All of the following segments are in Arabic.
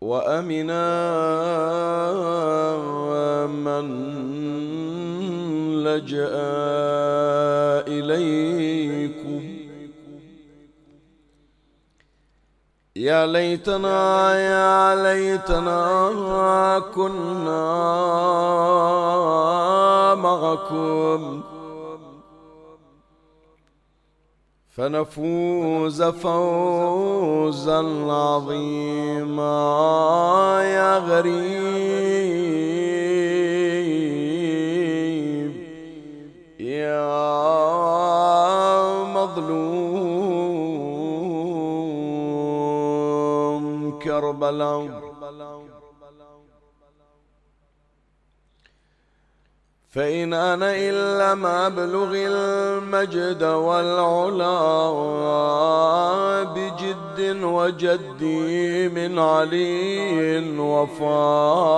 وأمنا من لجأ إليكم. يا ليتنا يا ليتنا كنا معكم. فنفوز فوزا عظيما يا غريب. يا مظلوم كربلاء فإن أنا إلا مبلغ المجد والعلا بجد وجدي من علي وفاطم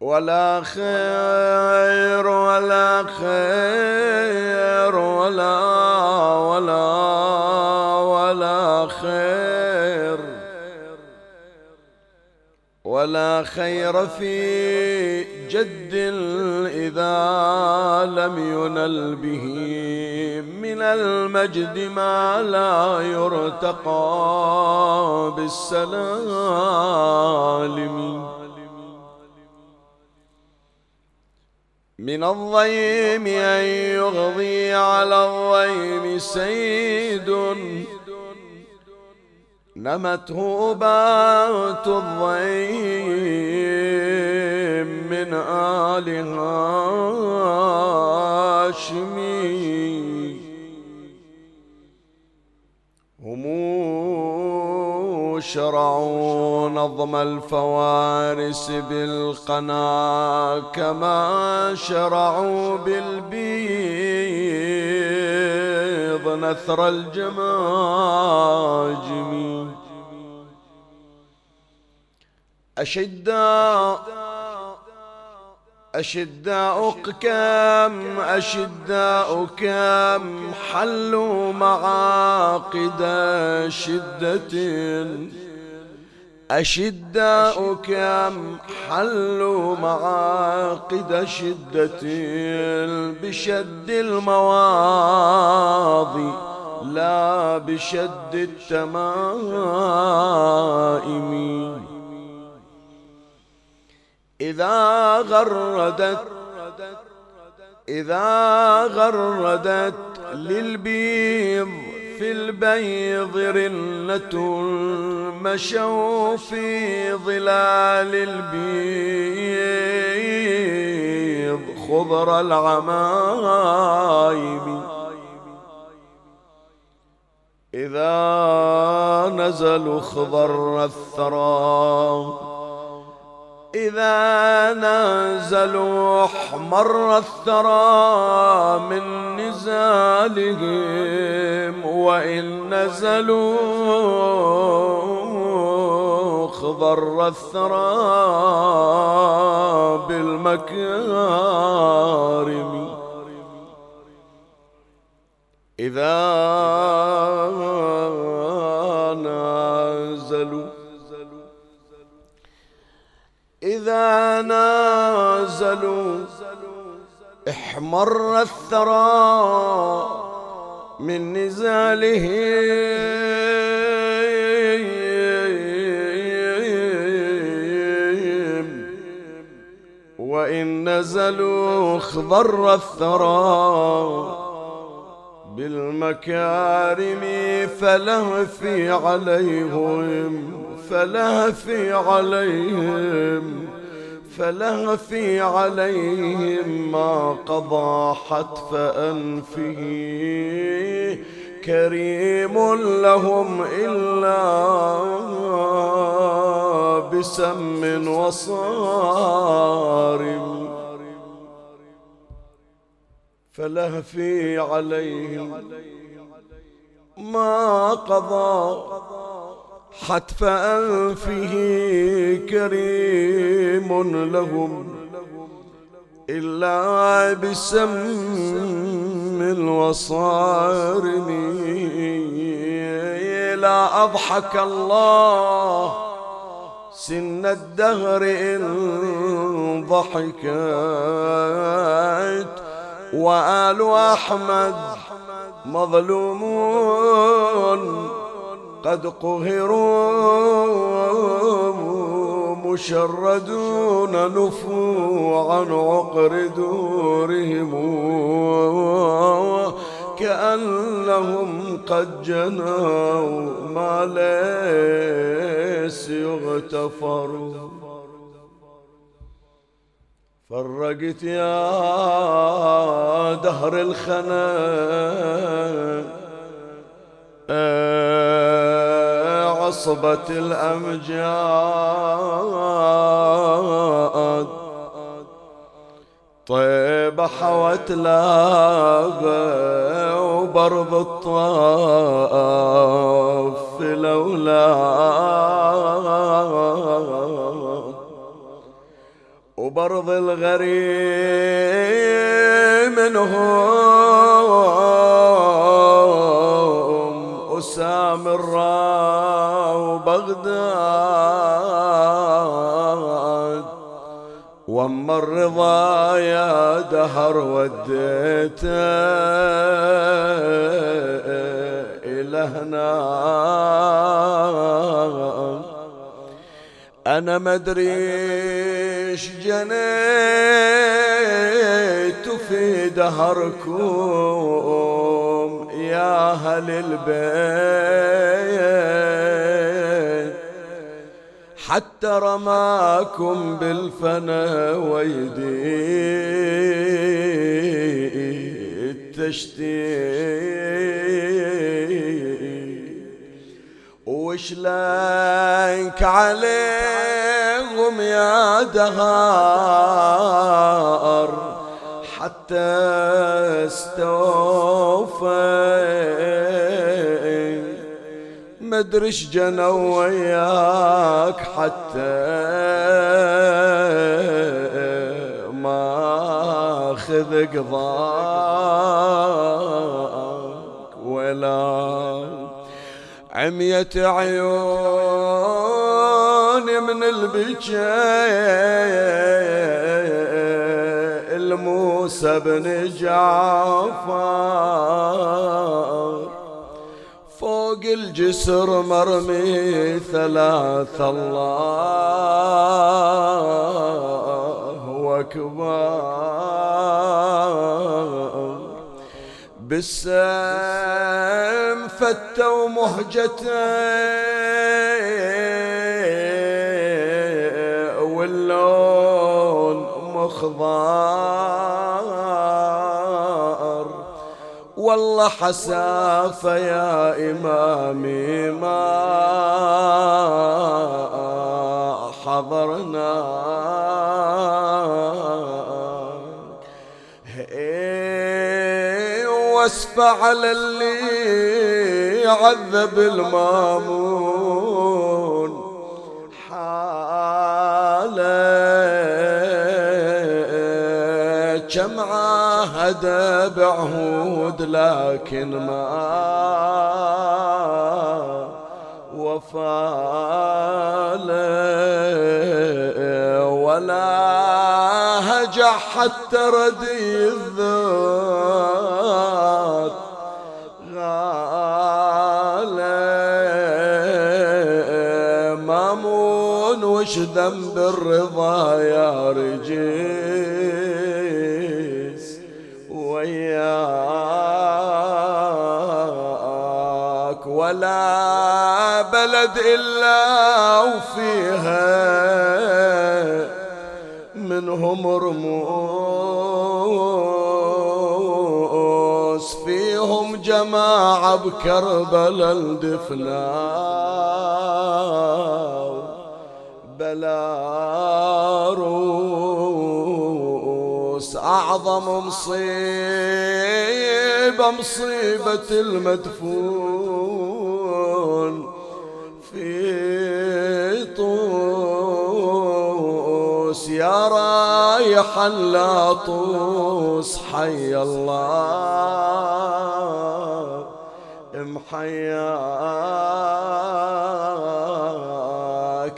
ولا خير ولا خير ولا ولا ولا خير ولا خير في جد إذا لم ينل به من المجد ما لا يرتقى بالسلام من الضيم أن يغضي على الضيم سيد نمته بات الضيم من آل هاشمي. هم شرعوا نظم الفوارس بالقنا كما شرعوا بالبيض نثر الجماجم. أشداء أشداء كم أشداء كم حلوا معاقد شدة. أشداء كم حلوا معاقد شدة بشد المواضي لا بشد التمائم؟ إذا غردت إذا غردت للبيض في البيض رنة مشوا في ظلال البيض خضر العمايم. إذا نزلوا خضر الثرى إذا نزلوا احمر الثرى من نزالهم وإن نزلوا خضر الثرى بالمكارم. إذا إذا نازلوا احمر الثرى من نزاله. وإن نزلوا خضر الثرى بالمكارم فلهفي عليهم فلهفي عليهم. فلهفي عليهم ما قضى حتف أنفه. كريم لهم إلا بسم وصارم فلهفي عليهم ما قضى حتف أنفه كريم لهم إلا بسم الوصارم لا أضحك الله سن الدهر إن ضحكت وآل أحمد مظلومون قد قهروا مشردون نفوا عن عقر دورهم كأنهم قد جنوا ما ليس يغتفروا. فرقت يا دهر الخنا عصبة الأمجاد. طيب حوت لاغة وبرض الطاف الأولاد وبرض الغريب منهم أسام الرا وبغداد وأما الرضا يا دهر وديته إلى هناك أنا مدريش جنيت في دهركم. يا أهل حتى رماكم بالفنا ويدي التشتيت وشلانك عليهم يا دهار حتى استوفي مدرش جنوا وياك حتى ما خذ قضاك ولا عمية عيوني من البكاء. الموسى بن جعفر فوق الجسر مرمي ثلاث الله أكبر بالسام فتوا مهجته واللون مخضار والله حسافة يا إمامي ما حضرنا. واسف على اللي عذب المامون. عاهد بعهود لكن ما وفاله ولا هجع حتى ردي الذات. غالي مامون وش ذنب الرضا يا رجيس بلد إلا وفيها منهم العروس فيهم جماعة بكربلاء الدفنا بلا روس أعظم مصيبة مصيبة المدفون. طوس يا رايحا لا طوس حي الله محياك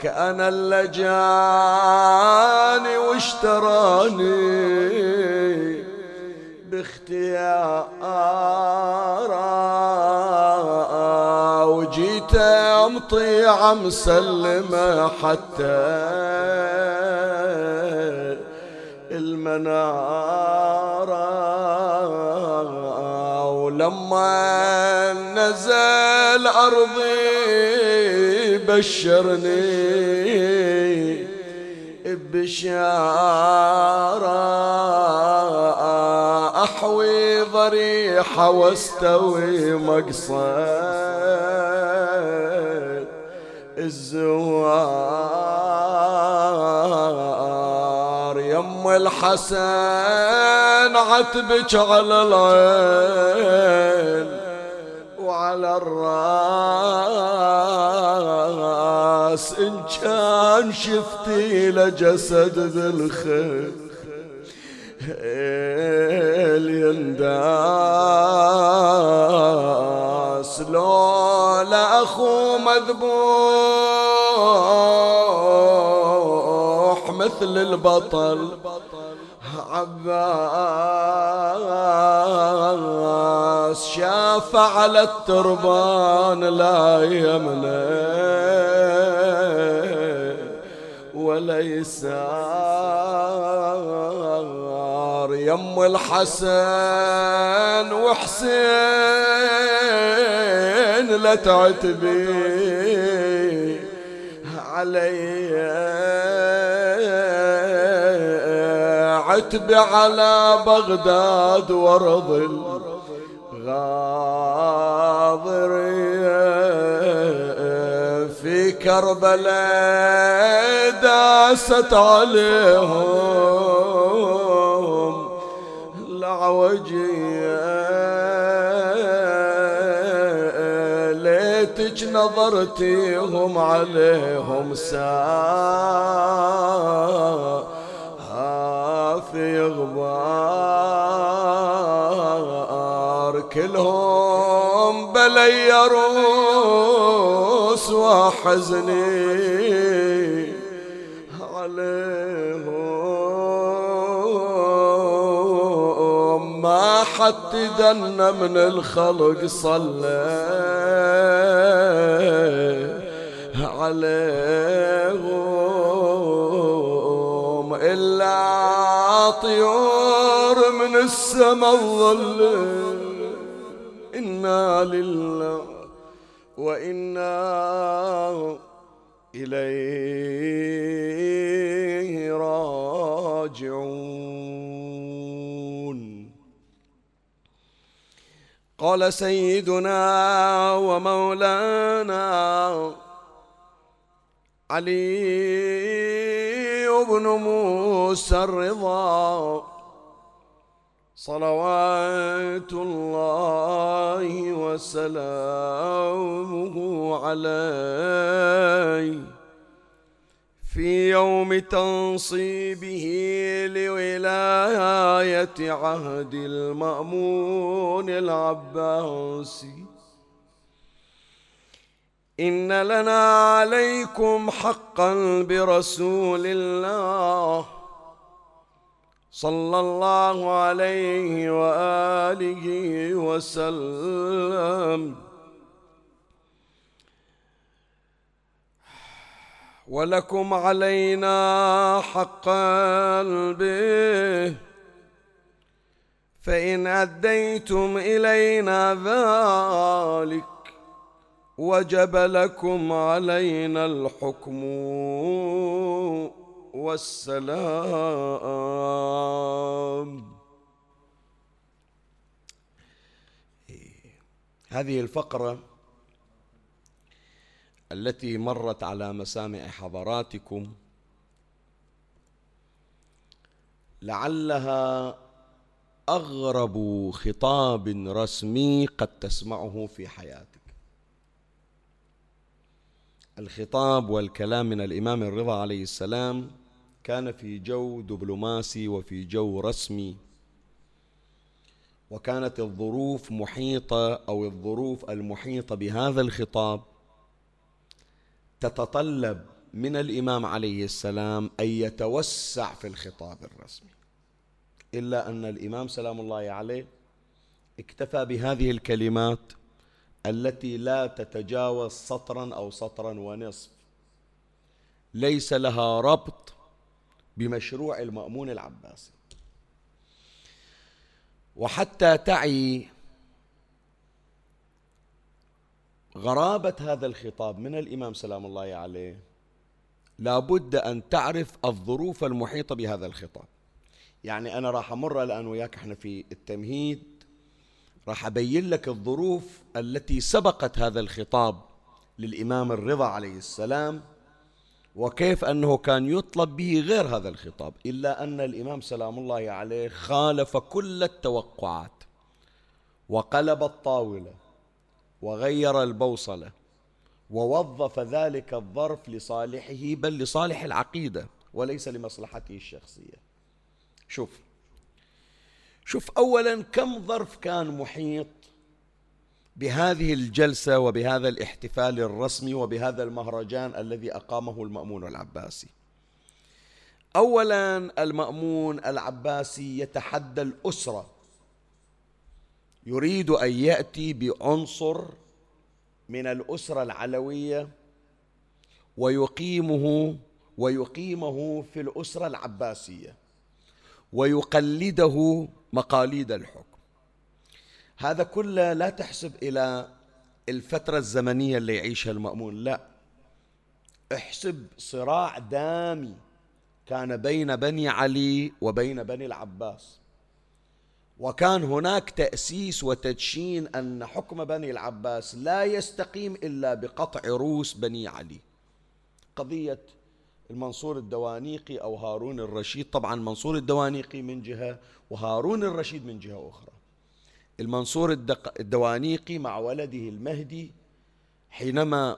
أنا اللي جاني واشتراني باختيار وجيت مطيعة مسلمة حتى المنارة. ولما نزل أرضي بشرني. بشارة أحوي ضريحة واستوي مقصد. الزوار يم الحسن عتبك على العين. وعلى الرأس. إن كان شفتي لجسد بالخير ينداس. لولا اخو مذبوح مثل البطل عباس شاف على التربان لا يمنه ولا يسار يم الحسن وحسين لا تعتبي علي. عتبي على بغداد وارض الغاضرية في كربلاء داست عليهم العوجية. ليتك نظرتيهم عليهم ساعة في غبار كلهم بلي روس وحزني. عليهم ما حد دنا من الخلق صلى. عليهم إلا طيور من السما الظل إنا لله وإنا إليه راجعون. قال سيدنا ومولانا علي بن موسى الرضا. صلوات الله وسلامه عليه. في يوم تنصيبه لولاية عهد المأمون العباسي. إن لنا عليكم حقا برسول الله صلى الله عليه وآله وسلم ولكم علينا حقا به فإن أديتم إلينا ذلك وجب لكم علينا الحكم والسلام. هذه الفقرة التي مرت على مسامع حضراتكم لعلها أغرب خطاب رسمي قد تسمعه في حياتك الخطاب والكلام من الإمام الرضا عليه السلام كان في جو دبلوماسي وفي جو رسمي وكانت الظروف محيطة أو الظروف المحيطة بهذا الخطاب تتطلب من الإمام عليه السلام أن يتوسع في الخطاب الرسمي. إلا أن الإمام سلام الله عليه اكتفى بهذه الكلمات التي لا تتجاوز سطرا أو سطرا ونصف. ليس لها ربط بمشروع المأمون العباسي. وحتى تعي غرابة هذا الخطاب من الإمام سلام الله عليه لابد أن تعرف الظروف المحيطة بهذا الخطاب. يعني أنا راح أمر الآن وياك إحنا في التمهيد راح أبين لك الظروف التي سبقت هذا الخطاب للإمام الرضا عليه السلام وكيف أنه كان يطلب به غير هذا الخطاب إلا أن الإمام سلام الله عليه خالف كل التوقعات وقلب الطاولة وغير البوصلة ووظف ذلك الظرف لصالحه بل لصالح العقيدة وليس لمصلحته الشخصية. شوف شوف أولا كم ظرف كان محيط بهذه الجلسة وبهذا الاحتفال الرسمي وبهذا المهرجان الذي أقامه المأمون العباسي. أولا المأمون العباسي يتحدى الأسرة. يريد أن يأتي بعنصر من الأسرة العلوية ويقيمه ويقيمه في الأسرة العباسية. ويقلده مقاليد الحكم. هذا كله لا تحسب إلى الفترة الزمنية اللي يعيشها المأمون لا. احسب صراع دامي كان بين بني علي وبين بني العباس. وكان هناك تأسيس وتدشين أن حكم بني العباس لا يستقيم إلا بقطع روس بني علي. قضية المنصور الدوانيقي أو هارون الرشيد. طبعا منصور الدوانيقي من جهة وهارون الرشيد من جهة أخرى. المنصور الدوانيقي مع ولده المهدي حينما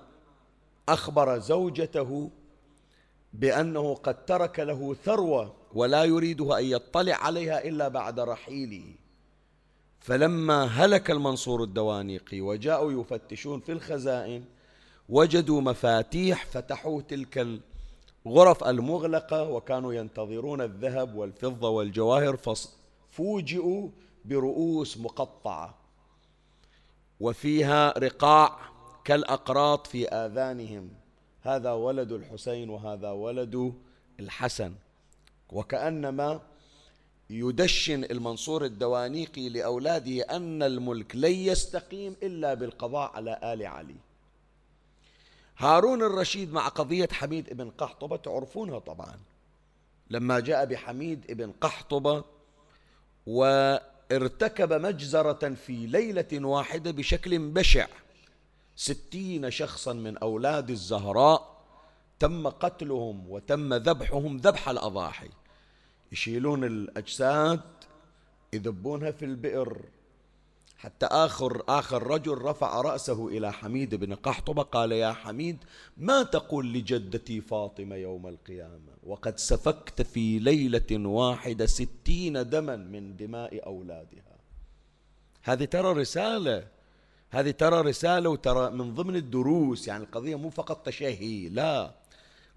أخبر زوجته بأنه قد ترك له ثروة ولا يريدها أن يطلع عليها إلا بعد رحيله. فلما هلك المنصور الدوانيقي وجاءوا يفتشون في الخزائن وجدوا مفاتيح فتحوا تلك الغرف المغلقة وكانوا ينتظرون الذهب والفضة والجواهر ففوجئوا برؤوس مقطعة. وفيها رقاع كالأقراط في آذانهم. هذا ولد الحسين وهذا ولد الحسن. وكأنما يدشن المنصور الدوانيقي لأولاده أن الملك لن يستقيم إلا بالقضاء على آل علي. هارون الرشيد مع قضية حميد بن قحطبة تعرفونها طبعا. لما جاء بحميد بن قحطبة وارتكب مجزرة في ليلة واحدة بشكل بشع ستين شخصا من أولاد الزهراء تم قتلهم وتم ذبحهم ذبح الأضاحي. يشيلون الأجساد يذبونها في البئر. حتى آخر آخر رجل رفع رأسه إلى حميد بن قحطبة قال يا حميد ما تقول لجدتي فاطمة يوم القيامة؟ وقد سفكت في ليلة واحدة ستين دما من دماء أولادها. هذه ترى رسالة هذه ترى رسالة وترى من ضمن الدروس يعني القضية مو فقط تشهي لا.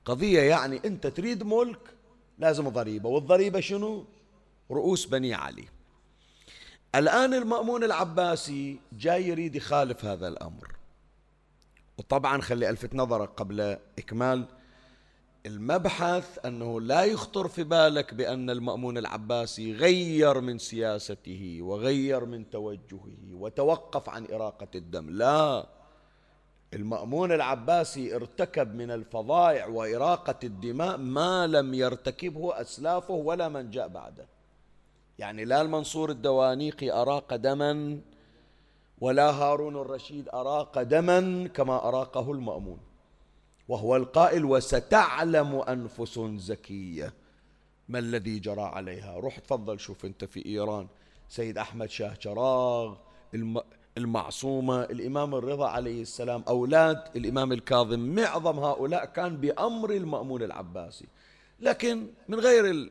قضية يعني أنت تريد ملك لازم ضريبة. والضريبة شنو؟ رؤوس بني علي. الآن المأمون العباسي جاي يريد يخالف هذا الأمر. وطبعا خلي ألفت نظرك قبل إكمال المبحث أنه لا يخطر في بالك بأن المأمون العباسي غير من سياسته وغير من توجهه وتوقف عن إراقة الدم. لا المأمون العباسي ارتكب من الفظائع وإراقة الدماء ما لم يرتكبه أسلافه ولا من جاء بعده. يعني لا المنصور الدوانيقي أراق دما ولا هارون الرشيد أراق دما كما أراقه المأمون. وهو القائل وستعلم أنفس زكية. ما الذي جرى عليها؟ روح تفضل شوف أنت في إيران. سيد أحمد شاه شراغ المعصومة الإمام الرضا عليه السلام أولاد الإمام الكاظم معظم هؤلاء كان بأمر المأمون العباسي. لكن من غير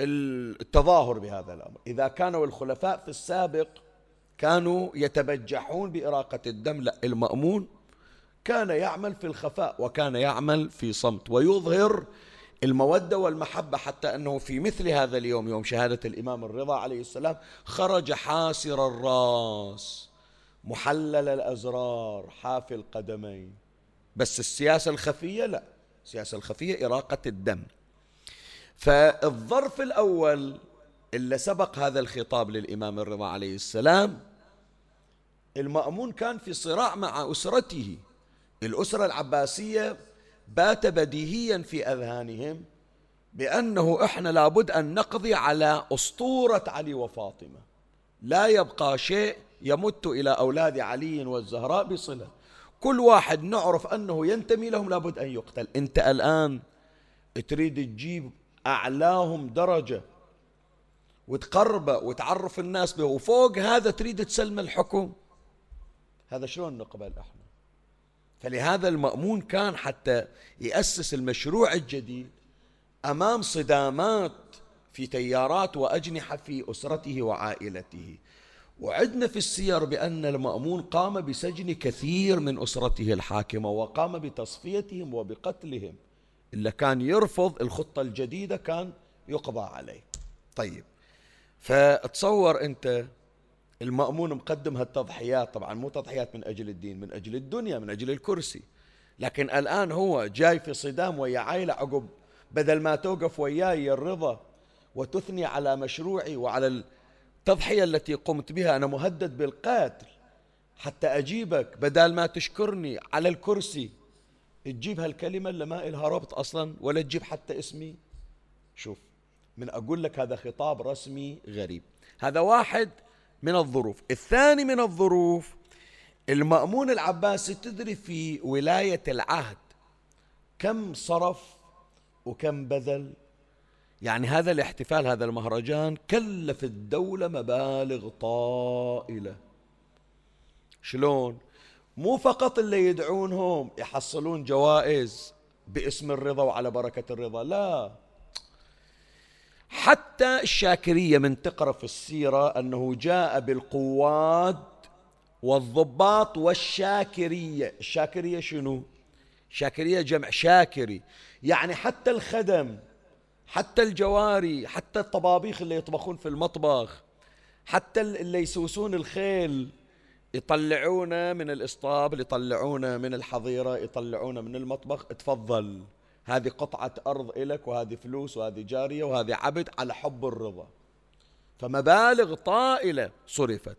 التظاهر بهذا الأمر. إذا كانوا الخلفاء في السابق كانوا يتبجحون بإراقة الدم لا المأمون كان يعمل في الخفاء وكان يعمل في صمت ويظهر المودة والمحبة حتى أنه في مثل هذا اليوم يوم شهادة الإمام الرضا عليه السلام خرج حاسر الراس محلل الأزرار حافي القدمين بس السياسة الخفية لا. السياسة الخفية إراقة الدم. فالظرف الأول اللي سبق هذا الخطاب للإمام الرضا عليه السلام المأمون كان في صراع مع أسرته. الأسرة العباسية بات بديهيا في أذهانهم بأنه إحنا لابد أن نقضي على أسطورة علي وفاطمة. لا يبقى شيء يمت إلى أولاد علي والزهراء بصلة. كل واحد نعرف أنه ينتمي لهم لابد أن يقتل. أنت الآن تريد تجيب أعلاهم درجة وتقربه وتعرف الناس به وفوق هذا تريد تسلم الحكم. هذا شلون نقبل إحنا؟ فلهذا المأمون كان حتى يأسس المشروع الجديد أمام صدامات في تيارات وأجنحة في أسرته وعائلته. وعدنا في السير بأن المأمون قام بسجن كثير من أسرته الحاكمة وقام بتصفيتهم وبقتلهم. إلا كان يرفض الخطة الجديدة كان يقضى عليه. طيب فتصور أنت المأمون مقدم هالتضحيات طبعا مو تضحيات من أجل الدين من أجل الدنيا من أجل الكرسي لكن الآن هو جاي في صدام ويا عائلة عقب بدل ما توقف وياي الرضا وتثني على مشروعي وعلى التضحية التي قمت بها أنا مهدد بالقتل حتى أجيبك بدل ما تشكرني على الكرسي تجيب هالكلمة اللي ما إلها ربط أصلا ولا تجيب حتى اسمي؟ شوف من أقول لك هذا خطاب رسمي غريب. هذا واحد من الظروف. الثاني من الظروف المأمون العباسي تدري في ولاية العهد كم صرف وكم بذل؟ يعني هذا الاحتفال هذا المهرجان كلف الدولة مبالغ طائلة. شلون؟ مو فقط اللي يدعونهم يحصلون جوائز باسم الرضا وعلى بركة الرضا لا. حتى الشاكرية من تقرأ في السيرة أنه جاء بالقواد والضباط والشاكرية. الشاكرية شنو؟ شاكرية جمع شاكري. يعني حتى الخدم حتى الجواري حتى الطبابيخ اللي يطبخون في المطبخ حتى اللي يسوسون الخيل يطلعونه من الإسطاب يطلعونه من الحظيرة يطلعونه من المطبخ. تفضل هذه قطعة أرض إلك وهذه فلوس وهذه جارية وهذه عبد على حب الرضا. فمبالغ طائلة صرفت.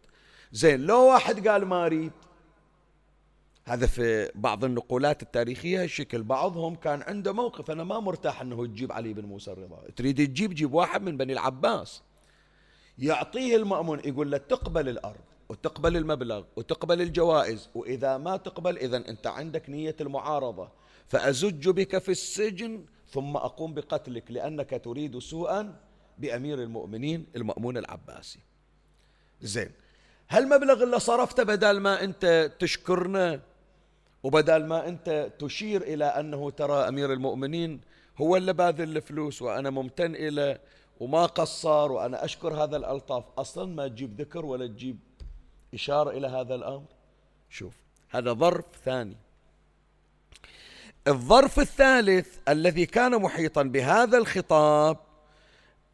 زين لو واحد قال ما أريد هذا في بعض النقولات التاريخية الشكل بعضهم كان عنده موقف أنا ما مرتاح أنه تجيب علي بن موسى الرضا. تريد تجيب جيب واحد من بني العباس. يعطيه المأمون يقول له تقبل الأرض. وتقبل المبلغ وتقبل الجوائز وإذا ما تقبل إذا أنت عندك نية المعارضة فأزج بك في السجن ثم أقوم بقتلك لأنك تريد سوءا بأمير المؤمنين المأمون العباسي. زين هالمبلغ اللي صرفته بدل ما أنت تشكرنا وبدل ما أنت تشير إلى أنه ترى أمير المؤمنين هو اللي باذل الفلوس وأنا ممتن إلى وما قصر وأنا أشكر هذا الألطاف أصلا ما تجيب ذكر ولا تجيب إشارة إلى هذا الأمر. شوف هذا ظرف ثاني. الظرف الثالث الذي كان محيطا بهذا الخطاب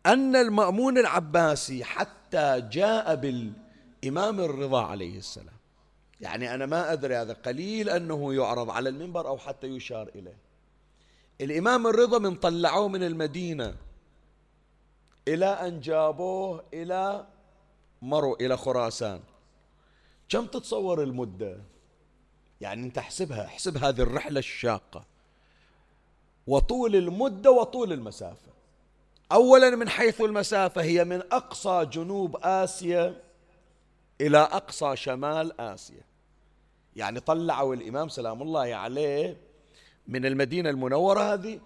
أن المأمون العباسي حتى جاء بالإمام الرضا عليه السلام. يعني أنا ما أدري هذا قليل أنه يعرض على المنبر أو حتى يشار إليه. الإمام الرضا من طلعوه من المدينة إلى أن جابوه إلى مرو إلى خراسان. كم تتصور المدة؟ يعني أنت احسبها احسب هذه الرحلة الشاقة. وطول المدة وطول المسافة. أولا من حيث المسافة هي من أقصى جنوب آسيا إلى أقصى شمال آسيا. يعني طلعوا الإمام سلام الله عليه من المدينة المنورة هذه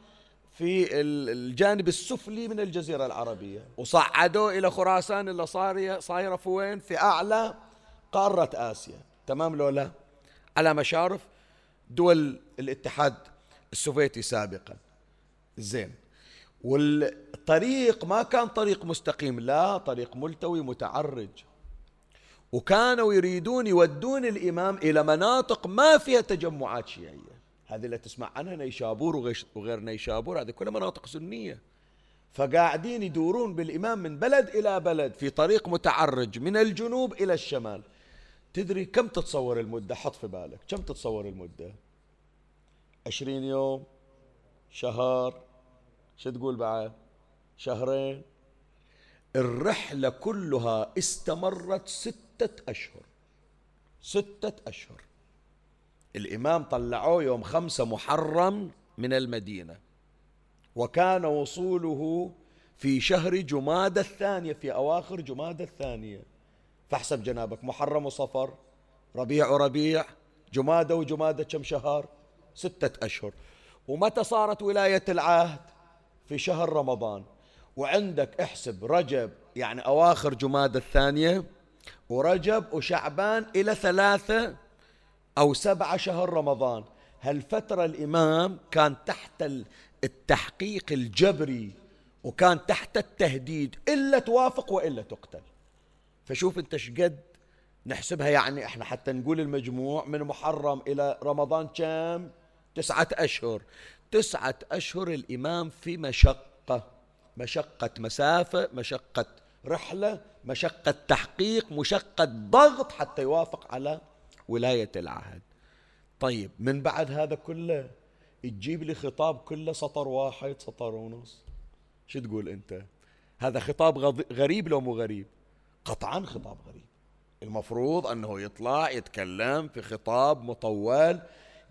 في الجانب السفلي من الجزيرة العربية. وصعدوه إلى خراسان اللي صار صايرة في وين في أعلى قارة آسيا. تمام لو لا؟ على مشارف دول الاتحاد السوفيتي سابقا. زين. والطريق ما كان طريق مستقيم لا طريق ملتوي متعرج. وكانوا يريدون يودون الإمام إلى مناطق ما فيها تجمعات شيعية. هذه اللي تسمع عنها نيشابور وغير نيشابور هذه كلها مناطق سنية. فقاعدين يدورون بالإمام من بلد إلى بلد في طريق متعرج من الجنوب إلى الشمال. تدري كم تتصور المدة؟ حط في بالك. كم تتصور المدة؟ عشرين يوم شهر شو تقول بعد؟ شهرين. الرحلة كلها استمرت ستة أشهر. ستة أشهر. الإمام طلعوه يوم خمسة محرم من المدينة. وكان وصوله في شهر جماد الثانية في أواخر جماد الثانية. فاحسب جنابك. محرم وصفر ربيع وربيع جمادة وجمادة كم شهر؟ ستة أشهر. ومتى صارت ولاية العهد؟ في شهر رمضان. وعندك احسب رجب يعني أواخر جماد الثانية ورجب وشعبان إلى ثلاثة أو سبعة شهر رمضان. هالفترة الإمام كان تحت التحقيق الجبري وكان تحت التهديد إلا توافق وإلا تقتل. فشوف أنت شقد نحسبها يعني إحنا حتى نقول المجموع من محرم إلى رمضان كم تسعة أشهر. تسعة أشهر الإمام في مشقة. مشقة مسافة مشقة رحلة مشقة تحقيق مشقة ضغط حتى يوافق على ولاية العهد. طيب من بعد هذا كله تجيب لي خطاب كله سطر واحد سطر ونص. شو تقول أنت؟ هذا خطاب غريب لو مو غريب؟ قطعا خطاب غريب. المفروض أنه يطلع يتكلم في خطاب مطول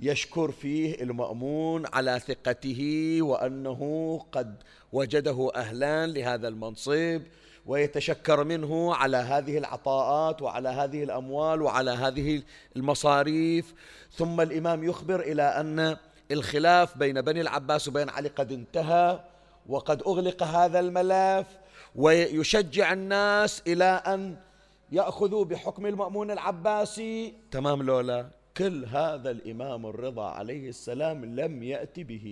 يشكر فيه المأمون على ثقته وأنه قد وجده أهلا لهذا المنصب ويتشكر منه على هذه العطاءات وعلى هذه الأموال وعلى هذه المصاريف. ثم الإمام يخبر إلى أن الخلاف بين بني العباس وبين علي قد انتهى وقد أغلق هذا الملف ويشجع الناس إلى أن يأخذوا بحكم المأمون العباسي. تمام لولا. كل هذا الإمام الرضا عليه السلام لم يأت به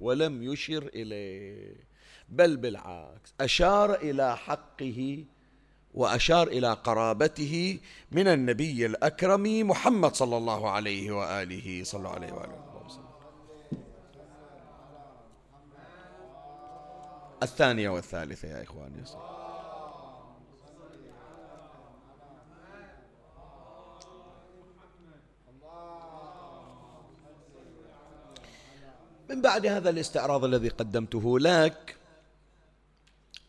ولم يشر إليه. بل بالعكس أشار إلى حقه وأشار إلى قرابته من النبي الأكرم محمد صلى الله عليه وآله صلى الله عليه وآله. الثانية والثالثة يا إخواني من بعد هذا الاستعراض الذي قدمته لك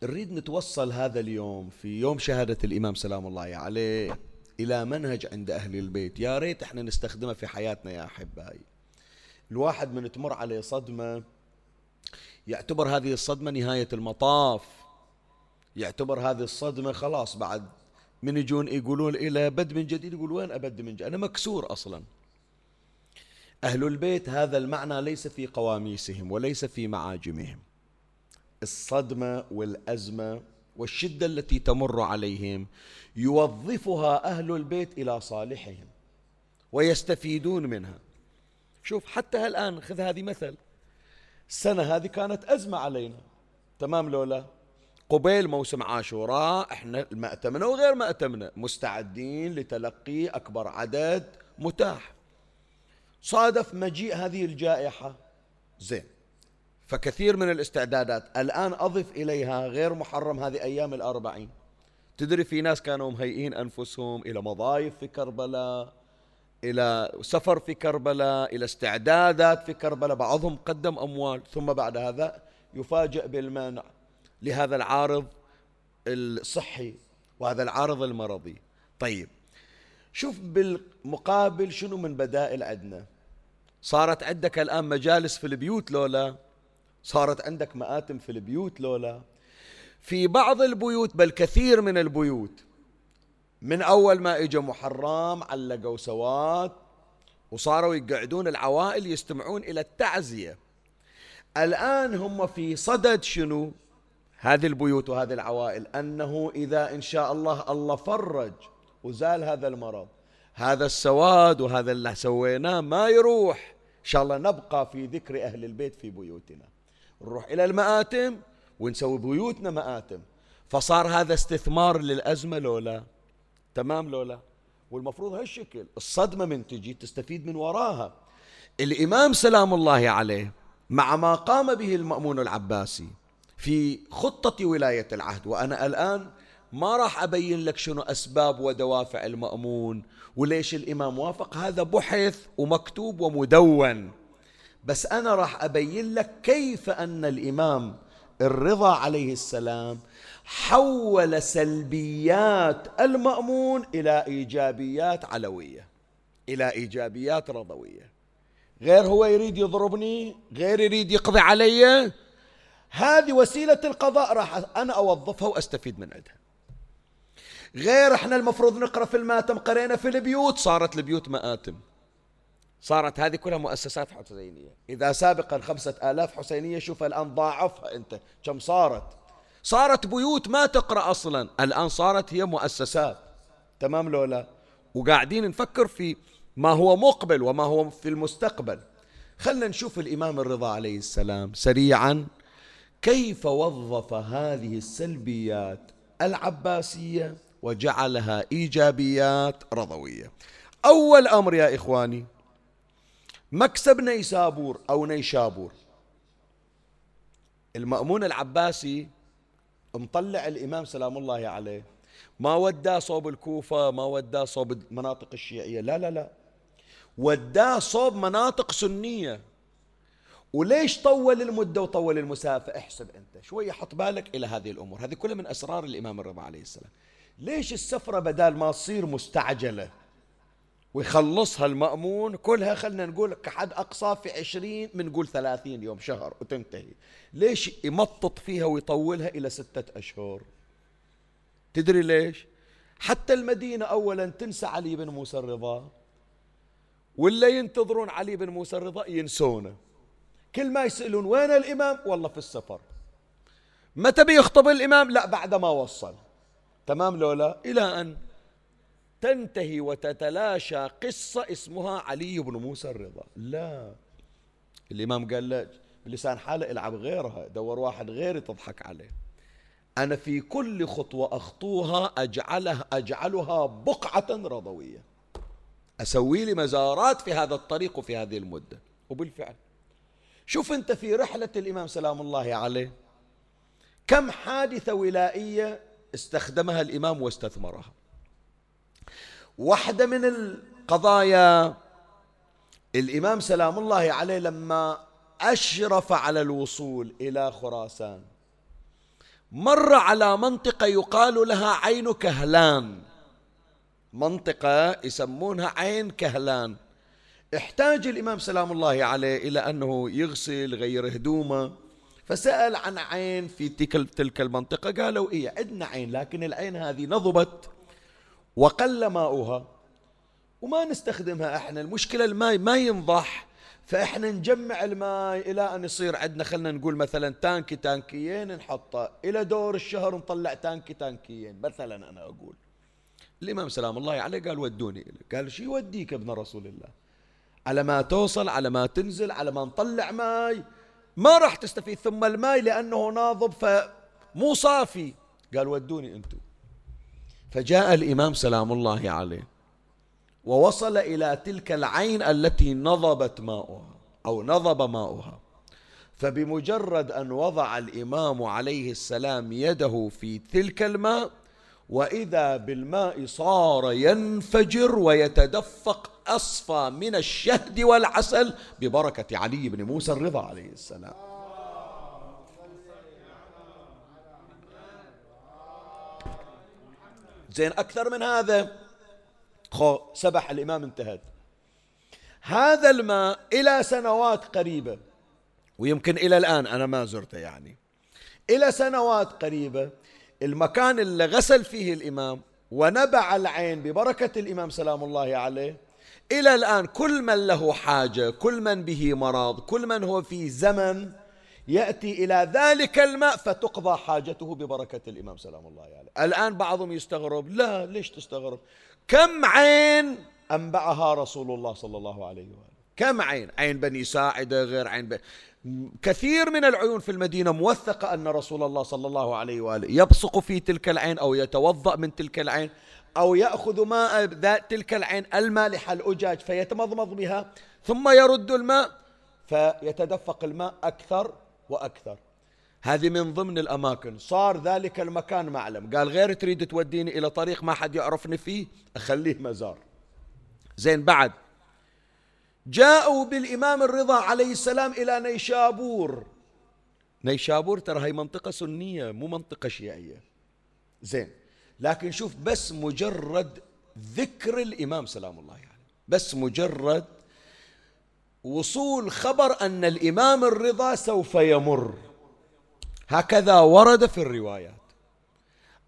نريد نتوصل هذا اليوم في يوم شهادة الإمام سلام الله عليه إلى منهج عند أهل البيت. يا ريت إحنا نستخدمه في حياتنا يا أحبائي. الواحد من تمر عليه صدمة يعتبر هذه الصدمة نهاية المطاف. يعتبر هذه الصدمة خلاص بعد من يجون يقولون إلى بد من جديد يقول وين أبد من جديد؟ أنا مكسور أصلا. أهل البيت هذا المعنى ليس في قواميسهم وليس في معاجمهم. الصدمة والأزمة والشدة التي تمر عليهم يوظفها أهل البيت إلى صالحهم ويستفيدون منها. شوف حتى الآن خذ هذه مثل. السنة هذه كانت أزمة علينا. تمام لولا قبيل موسم عاشوراء إحنا المأتمنة وغير مأتمنة مستعدين لتلقي أكبر عدد متاح. صادف مجيء هذه الجائحة. زين. فكثير من الاستعدادات الآن أضف إليها غير محرم هذه أيام الأربعين. تدري في ناس كانوا مهيئين أنفسهم إلى مضايف في كربلاء إلى سفر في كربلاء إلى استعدادات في كربلاء. بعضهم قدم أموال ثم بعد هذا يفاجئ بالمنع لهذا العارض الصحي وهذا العارض المرضي. طيب شوف بالمقابل شنو من بدائل عندنا. صارت عندك الآن مجالس في البيوت لولا؟ صارت عندك مآتم في البيوت لولا؟ في بعض البيوت بل كثير من البيوت من أول ما إجا محرم علقوا سواد وصاروا يقعدون العوائل يستمعون إلى التعزية. الآن هم في صدد شنو؟ هذه البيوت وهذه العوائل. أنه إذا إن شاء الله الله فرج وزال هذا المرض. هذا السواد وهذا اللي سويناه ما يروح. إن شاء الله نبقى في ذكر أهل البيت في بيوتنا. نروح إلى المآتم ونسوي بيوتنا مآتم. فصار هذا استثمار للأزمة لولا تمام لولا والمفروض هالشكل الصدمة من تجي تستفيد من وراها. الإمام سلام الله عليه مع ما قام به المأمون العباسي في خطة ولاية العهد وأنا الآن ما راح أبين لك شنو أسباب ودوافع المأمون وليش الإمام وافق. هذا بحث ومكتوب ومدون. بس أنا راح أبين لك كيف أن الإمام الرضا عليه السلام حول سلبيات المأمون إلى إيجابيات علوية إلى إيجابيات رضوية. غير هو يريد يضربني غير يريد يقضي علي. هذه وسيلة القضاء راح أنا أوظفها وأستفيد من عندها. غير إحنا المفروض نقرأ في الماتم قرينا في البيوت صارت البيوت مآتم. صارت هذه كلها مؤسسات حسينية. إذا سابقا خمسة آلاف حسينية شوف الآن ضاعفها أنت. كم صارت؟ صارت بيوت ما تقرأ أصلا. الآن صارت هي مؤسسات. تمام لولا وقاعدين نفكر في ما هو مقبل وما هو في المستقبل. خلنا نشوف الإمام الرضا عليه السلام سريعا. كيف وظف هذه السلبيات العباسية وجعلها إيجابيات رضوية؟ أول أمر يا إخواني مكسب نيسابور أو نيشابور. المأمون العباسي مطلع الإمام سلام الله عليه. ما وداه صوب الكوفة ما وداه صوب المناطق الشيعية. لا لا لا. وداه صوب مناطق سنية. وليش طول المدة وطول المسافة؟ احسب أنت. شوية حط بالك إلى هذه الأمور. هذه كلها من أسرار الإمام الرضا عليه السلام. ليش السفرة بدال ما تصير مستعجلة؟ ويخلصها المأمون كلها خلنا نقول كحد أقصى في عشرين بنقول ثلاثين يوم شهر وتنتهي. ليش يمطط فيها ويطولها إلى ستة أشهر؟ تدري ليش؟ حتى المدينة أولا تنسى علي بن موسى الرضا ولا ينتظرون علي بن موسى الرضا ينسونه. كل ما يسألون وين الإمام؟ والله في السفر. متى بيخطب الإمام؟ لا بعد ما وصل. تمام لولا إلى أن تنتهي وتتلاشى قصة اسمها علي بن موسى الرضا. لا. الإمام قال له بلسان حاله العب غيرها دور واحد غيري تضحك عليه. أنا في كل خطوة أخطوها أجعلها أجعلها بقعة رضوية. أسوي لي مزارات في هذا الطريق وفي هذه المدة. وبالفعل. شوف أنت في رحلة الإمام سلام الله عليه كم حادثة ولائية استخدمها الإمام واستثمرها. واحدة من القضايا. الإمام سلام الله عليه لما أشرف على الوصول إلى خراسان مر على منطقة يقال لها عين كهلان. منطقة يسمونها عين كهلان. احتاج الإمام سلام الله عليه إلى أنه يغسل غير هدومه فسأل عن عين في تلك المنطقة. قالوا إيه عندنا عين لكن العين هذه نضبت وقل ماؤها. وما نستخدمها إحنا. المشكلة الماء ما ينضح. فإحنا نجمع الماء إلى أن يصير عندنا خلينا نقول مثلا تانكي تانكيين نحطه إلى دور الشهر نطلع تانكي تانكيين. مثلا أنا أقول. الإمام سلام الله عليه قال ودوني. قال شو يوديك ابن رسول الله؟ على ما توصل على ما تنزل على ما نطلع ماي. ما راح تستفيد ثم الماء لأنه ناضب فمو صافي. قال ودوني أنتم فجاء الإمام سلام الله عليه ووصل إلى تلك العين التي نضبت ماؤها أو نضب ماؤها. فبمجرد أن وضع الإمام عليه السلام يده في تلك الماء وإذا بالماء صار ينفجر ويتدفق أصفى من الشهد والعسل ببركة علي بن موسى الرضا عليه السلام. زين أكثر من هذا. خو سبح الإمام انتهت. هذا الماء إلى سنوات قريبة ويمكن إلى الآن أنا ما زرته يعني. إلى سنوات قريبة المكان اللي غسل فيه الإمام ونبع العين ببركة الإمام سلام الله عليه إلى الآن كل من له حاجة كل من به مرض كل من هو في زمن يأتي إلى ذلك الماء فتقضى حاجته ببركة الإمام. سلام الله عليه. الآن بعضهم يستغرب لا ليش تستغرب؟ كم عين أنبعها رسول الله صلى الله عليه وآله؟ كم عين؟ عين بني ساعدة غير عين بني كثير من العيون في المدينة موثقة أن رسول الله صلى الله عليه وآله يبصق في تلك العين أو يتوضأ من تلك العين أو يأخذ ماء ذات تلك العين المالحة الأجاج فيتمضمض بها ثم يرد الماء فيتدفق الماء أكثر وأكثر. هذه من ضمن الأماكن. صار ذلك المكان معلم. قال غير تريد توديني إلى طريق ما حد يعرفني فيه أخليه مزار. زين بعد. جاءوا بالإمام الرضا عليه السلام إلى نيشابور. نيشابور ترى هي منطقة سنية مو منطقة شيعية. زين لكن شوف بس مجرد ذكر الإمام سلام الله عليه. يعني بس مجرد وصول خبر أن الإمام الرضا سوف يمر. هكذا ورد في الروايات.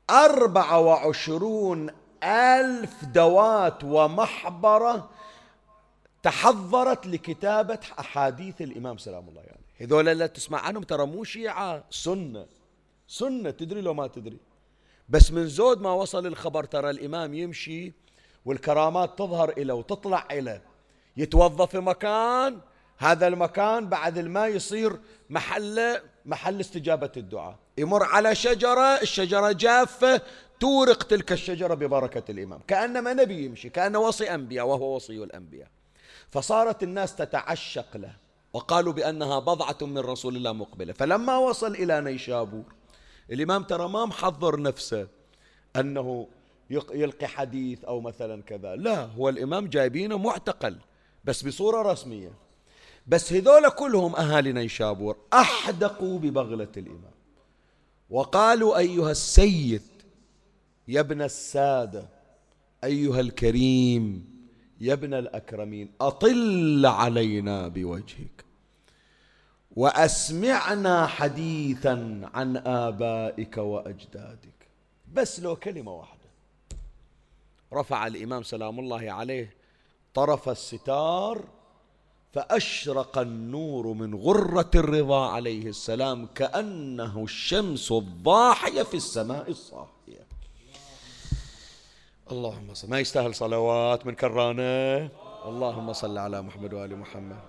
أربعة وعشرون ألف دوات ومحبرة تحضرت لكتابة أحاديث الإمام سلام الله عليه. يعني. هذول اللي تسمع عنهم ترى مو شيعة سنة. سنة تدري لو ما تدري. بس من زود ما وصل الخبر ترى الإمام يمشي والكرامات تظهر إليه وتطلع إليه يتوظف في مكان هذا المكان بعد الماء يصير محل محل استجابة الدعاء. يمر على شجرة الشجرة جافة تورق تلك الشجرة ببركة الإمام. كأنما نبي يمشي كأنه وصي أنبياء وهو وصي الأنبياء. فصارت الناس تتعشق له وقالوا بأنها بضعة من رسول الله مقبلة. فلما وصل إلى نيشابور الإمام ترى ما محضر نفسه أنه يلقي حديث أو مثلا كذا. لا هو الإمام جايبينه معتقل. بس بصورة رسمية. بس هذول كلهم أهالي نيشابور أحدقوا ببغلة الإمام. وقالوا أيها السيد يا ابن السادة أيها الكريم يا ابن الأكرمين أطل علينا بوجهك. وأسمعنا حديثا عن آبائك وأجدادك. بس لو كلمة واحدة. رفع الإمام سلام الله عليه طرف الستار فأشرق النور من غرة الرضا عليه السلام كأنه الشمس الضاحية في السماء الصاحية اللهم صل ما يستاهل صلوات من كرانة. اللهم صل على محمد وآل محمد.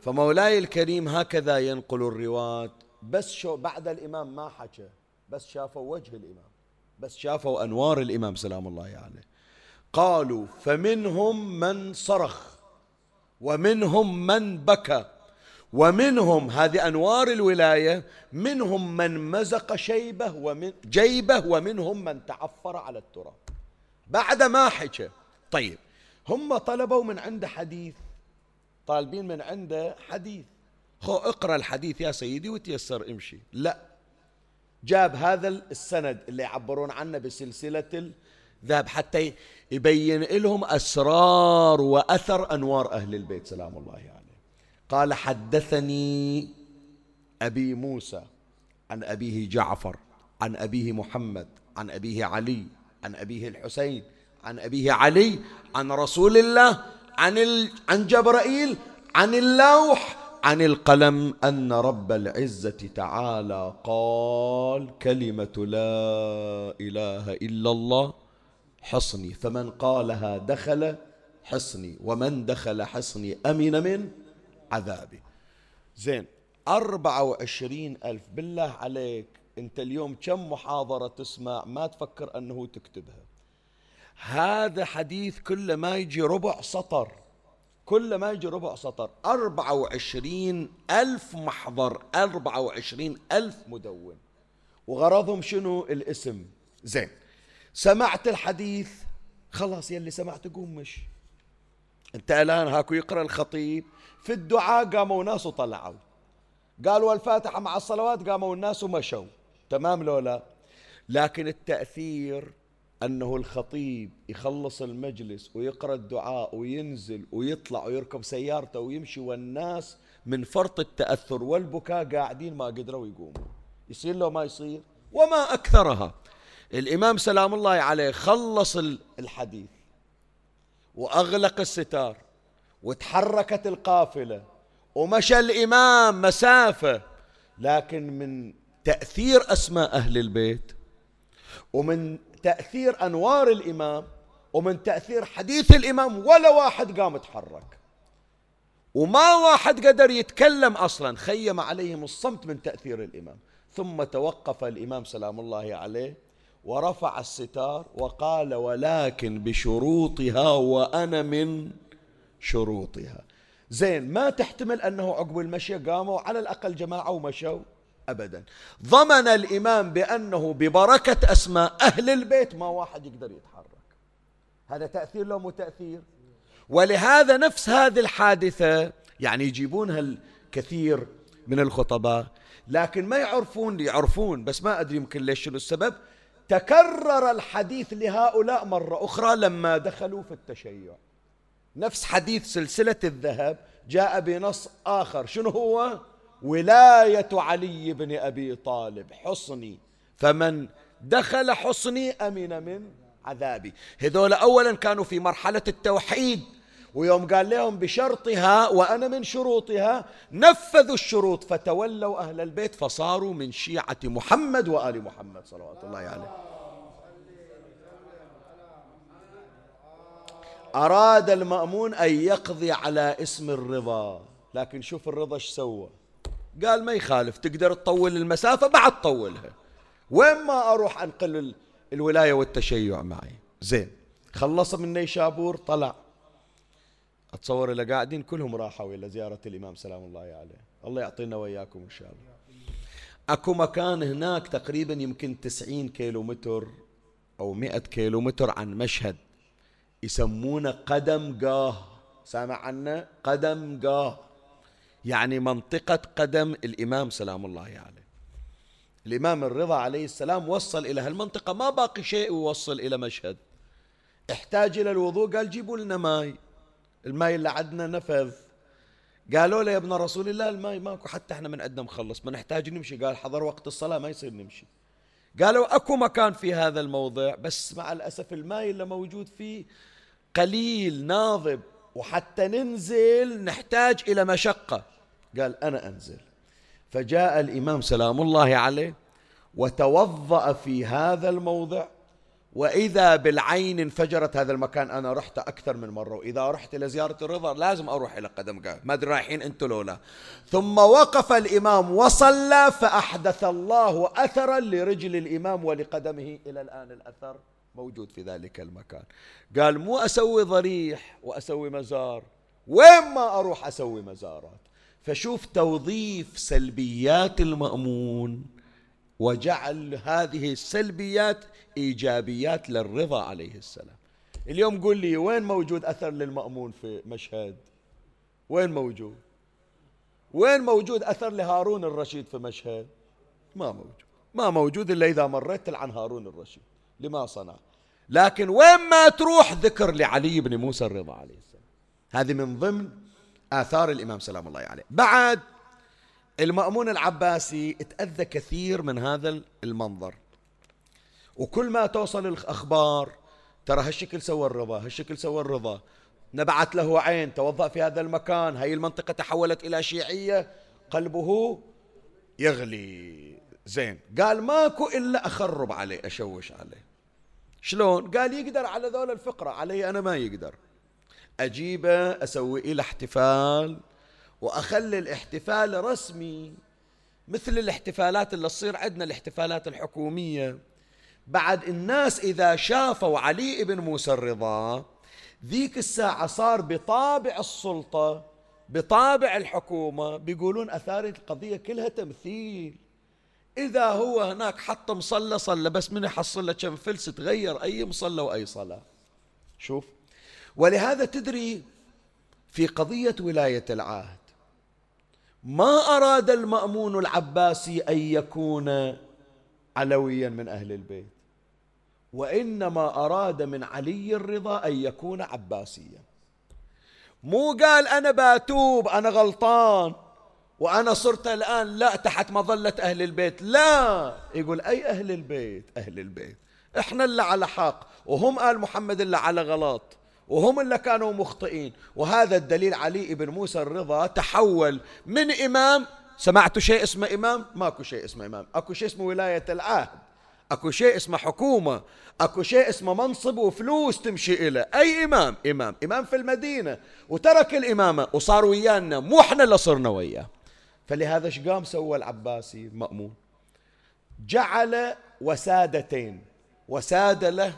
فمولاي الكريم هكذا ينقل الرواة. بس شو بعد الإمام ما حكى بس شافوا وجه الإمام. بس شافوا أنوار الإمام سلام الله عليه. قالوا فمنهم من صرخ ومنهم من بكى ومنهم هذه أنوار الولاية منهم من مزق شيبة ومن جيبة ومنهم من تعفر على التراب. بعد ما حكى. طيب هم طلبوا من عنده حديث طالبين من عنده حديث. خو اقرأ الحديث يا سيدي وتيسر امشي. لا. جاب هذا السند اللي يعبرون عنه بسلسلة الذهب حتى يبين لهم أسرار وأثر أنوار أهل البيت سلام الله عليه. قال حدثني أبي موسى عن أبيه جعفر عن أبيه محمد عن أبيه علي عن أبيه الحسين عن أبيه علي عن رسول الله عن ال... عن جبرائيل عن اللوح عن القلم أن رب العزة تعالى قال كلمة لا إله إلا الله حصني. فمن قالها دخل حصني ومن دخل حصني أمن من عذابي. زين أربعة وعشرين ألف بالله عليك. أنت اليوم كم محاضرة تسمع؟ ما تفكر أنه تكتبها. هذا حديث كل ما يجي ربع سطر. كل ما يجي ربع سطر. أربعة وعشرين ألف محضر أربعة وعشرين ألف مدون. وغرضهم شنو؟ الاسم. زين. سمعت الحديث. خلاص يلي سمعت قوم مش انت الآن هاكو يقرأ الخطيب. في الدعاء قاموا ناس وطلعوا. قالوا الفاتحة مع الصلوات قاموا الناس ومشوا. تمام لولا؟ لكن التأثير أنه الخطيب يخلص المجلس ويقرأ الدعاء وينزل ويطلع ويركب سيارته ويمشي والناس من فرط التأثر والبكاء قاعدين ما قدروا يقوموا. يصير لو ما يصير؟ وما أكثرها. الإمام سلام الله عليه خلص الحديث وأغلق الستار وتحركت القافلة ومشى الإمام مسافة لكن من تأثير أسماء أهل البيت ومن تأثير أنوار الإمام ومن تأثير حديث الإمام ولا واحد قام تحرك وما واحد قدر يتكلم أصلا خيم عليهم الصمت من تأثير الإمام. ثم توقف الإمام سلام الله عليه ورفع الستار وقال ولكن بشروطها وأنا من شروطها. زين ما تحتمل أنه عقب المشي قاموا على الأقل جماعة ومشوا. أبدا. ضمن الإمام بأنه ببركة أسماء أهل البيت ما واحد يقدر يتحرك. هذا تأثير لو مو تأثير؟ ولهذا نفس هذه الحادثة يعني يجيبونها الكثير من الخطباء لكن ما يعرفون يعرفون بس ما أدري يمكن ليش شنو السبب تكرر الحديث لهؤلاء مرة أخرى لما دخلوا في التشيع. نفس حديث سلسلة الذهب جاء بنص آخر. شنو هو؟ ولاية علي بن أبي طالب حصني. فمن دخل حصني أمن من عذابي. هذول أولا كانوا في مرحلة التوحيد ويوم قال لهم بشرطها وأنا من شروطها نفذوا الشروط فتولوا أهل البيت فصاروا من شيعة محمد وآل محمد صلوات الله عليه. أراد المأمون أن يقضي على اسم الرضا لكن شوف الرضا إيش سوى؟ قال ما يخالف تقدر تطول المسافة بعد طولها وين ما أروح أنقل الولاية والتشيع معي. زين خلص من نيشابور طلع. أتصور اللي قاعدين كلهم راحوا إلى زيارة الإمام سلام الله عليه. الله يعطينا وإياكم إن شاء الله. أكو مكان هناك تقريبا يمكن تسعين كيلو متر أو مئة كيلو متر عن مشهد يسمونه قدم گاه. سامع عنه؟ قدم گاه. يعني منطقة قدم الإمام سلام الله عليه. الإمام الرضا عليه السلام وصل إلى هالمنطقة ما باقي شيء ووصل إلى مشهد. احتاج إلى الوضوء قال جيبوا لنا ماي. الماي اللي عندنا نفد. قالوا له يا ابن رسول الله الماي ماكو حتى إحنا من عندنا مخلص ما نحتاج نمشي. قال حضر وقت الصلاة ما يصير نمشي. قالوا أكو مكان في هذا الموضع بس مع الأسف الماي اللي موجود فيه قليل ناضب وحتى ننزل نحتاج إلى مشقة. قال أنا أنزل. فجاء الإمام سلام الله عليه وتوضأ في هذا الموضع وإذا بالعين انفجرت هذا المكان أنا رحت أكثر من مرة وإذا رحت إلى زيارة الرضا لازم أروح إلى قدم قال ما أدري رايحين أنتم لولا ثم وقف الإمام وصلى فأحدث الله أثرا لرجل الإمام ولقدمه إلى الآن الأثر موجود في ذلك المكان. قال مو أسوي ضريح وأسوي مزار وين ما أروح أسوي مزارات. فشوف توظيف سلبيات المأمون وجعل هذه السلبيات إيجابيات للرضا عليه السلام. اليوم قل لي وين موجود أثر للمأمون في مشهد؟ وين موجود؟ وين موجود أثر لهارون الرشيد في مشهد؟ ما موجود. ما موجود إلا إذا مريت عن هارون الرشيد. لما صنع. لكن وين ما تروح ذكر لعلي بن موسى الرضا عليه السلام. هذه من ضمن آثار الإمام سلام الله عليه. بعد المأمون العباسي تأذى كثير من هذا المنظر. وكل ما توصل الأخبار ترى هالشكل سوى الرضا هالشكل سوى الرضا. نبعت له عين توضأ في هذا المكان هاي المنطقة تحولت إلى شيعية قلبه يغلي. زين. قال ماكو إلا أخرب عليه أشوش عليه. شلون؟ قال يقدر على ذول الفقرة علي أنا ما يقدر. أجيبه أسوي له احتفال وأخلي الاحتفال رسمي مثل الاحتفالات اللي تصير عندنا الاحتفالات الحكومية. بعد الناس إذا شافوا علي بن موسى الرضا ذيك الساعة صار بطابع السلطة بطابع الحكومة بيقولون أثار القضية كلها تمثيل. إذا هو هناك حط مصلى صلى بس من يحصل له كم فلس تغير أي مصلى وأي صلاة. شوف. ولهذا تدري في قضية ولاية العهد ما أراد المأمون العباسي أن يكون علويا من أهل البيت وإنما أراد من علي الرضا أن يكون عباسيا. مو قال أنا باتوب أنا غلطان وأنا صرت الآن لا تحت مظلة أهل البيت. لا يقول أي أهل البيت؟ أهل البيت. إحنا اللي على حق وهم آل محمد اللي على غلط. وهم اللي كانوا مخطئين. وهذا الدليل علي بن موسى الرضا تحول من إمام سمعتوا شيء اسمه إمام؟ ماكو شيء اسمه إمام. أكو شيء اسمه ولاية العهد. أكو شيء اسمه حكومة. أكو شيء اسمه منصب وفلوس تمشي إلى. أي إمام؟ إمام. إمام في المدينة. وترك الإمامة. وصار ويانا. مو إحنا اللي صرنا وياه. فلهذا إيش قام سوى العباسي؟ المأمون جعل وسادتين. وسادة له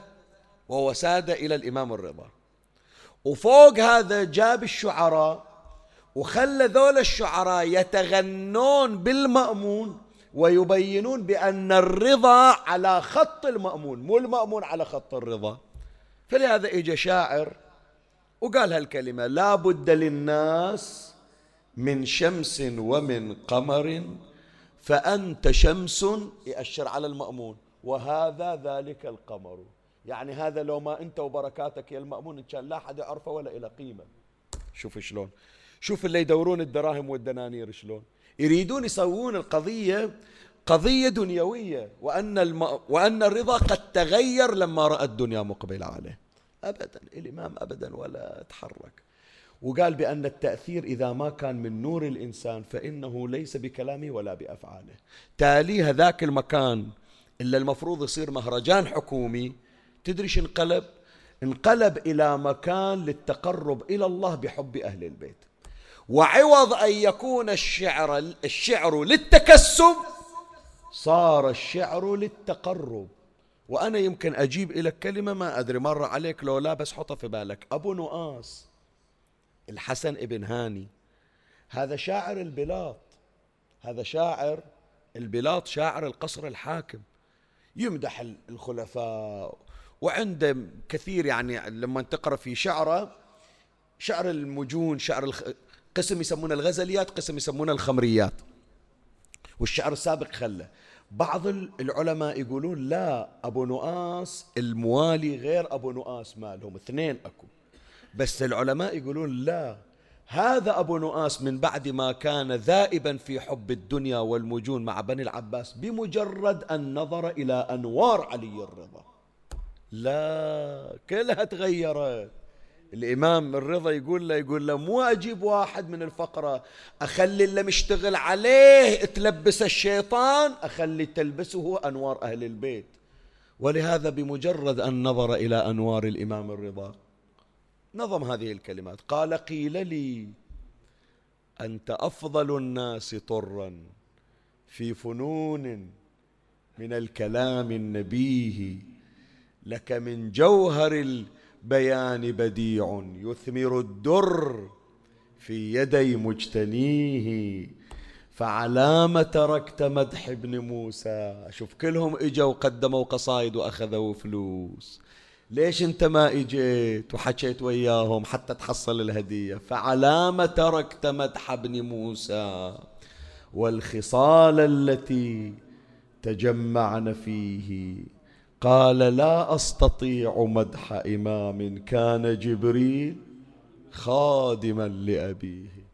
ووسادة إلى الإمام الرضا. وفوق هذا جاب الشعراء وخلى ذول الشعراء يتغنون بالمأمون ويبينون بأن الرضا على خط المأمون مو المأمون على خط الرضا. فلهذا إجا شاعر وقال هالكلمة لا بد للناس من شمس ومن قمر فأنت شمس يأشر على المأمون وهذا ذلك القمر. يعني هذا لو ما أنت وبركاتك يا المأمون إن كان لا أحد يعرفه ولا إلى قيمة. شوف شلون. شوف اللي يدورون الدراهم والدنانير شلون. يريدون يسوون القضية قضية دنيوية وأن, الم... وأن الرضا قد تغير لما رأى الدنيا مقبلة عليه. أبدا الإمام أبدا ولا تحرك. وقال بأن التأثير إذا ما كان من نور الإنسان فإنه ليس بكلامه ولا بأفعاله. تالي هذاك المكان إلا المفروض يصير مهرجان حكومي تدري انقلب انقلب إلى مكان للتقرب إلى الله بحب أهل البيت. وعوض أن يكون الشعر الشعر للتكسب صار الشعر للتقرب. وأنا يمكن أجيب إلى كلمة ما أدري مرة عليك لو لا بس حطها في بالك. أبو نؤاس الحسن ابن هاني. هذا شاعر البلاط. هذا شاعر البلاط شاعر القصر الحاكم. يمدح الخلفاء. وعنده كثير يعني لما تقرأ في شعرة شعر المجون شعر الخ... قسم يسمونه الغزليات قسم يسمونه الخمريات. والشعر السابق خله. بعض العلماء يقولون لا أبو نؤاس الموالي غير أبو نؤاس مالهم اثنين أكو. بس العلماء يقولون لا هذا أبو نؤاس من بعد ما كان ذائبا في حب الدنيا والمجون مع بني العباس بمجرد أن نظر إلى أنوار علي الرضا. لا كلها تغيرت. الإمام الرضا يقول له يقول له مو أجيب واحد من الفقرة أخلي اللي مشتغل عليه تلبس الشيطان أخلي تلبسه أنوار أهل البيت. ولهذا بمجرد أن نظر إلى أنوار الإمام الرضا نظم هذه الكلمات. قال قيل لي أنت أفضل الناس طرا في فنون من الكلام النبيه. لك من جوهر البيان بديع يثمر الدر في يدي مجتنيه. فعلام تركت مدح ابن موسى. شوف كلهم إجوا وقدموا قصايد وأخذوا فلوس. ليش أنت ما إجيت وحكيت وياهم حتى تحصل الهدية؟ فعلام تركت مدح ابن موسى. والخصال التي تجمعن فيه. قال لا أستطيع مدح إمام كان جبريل خادما لأبيه.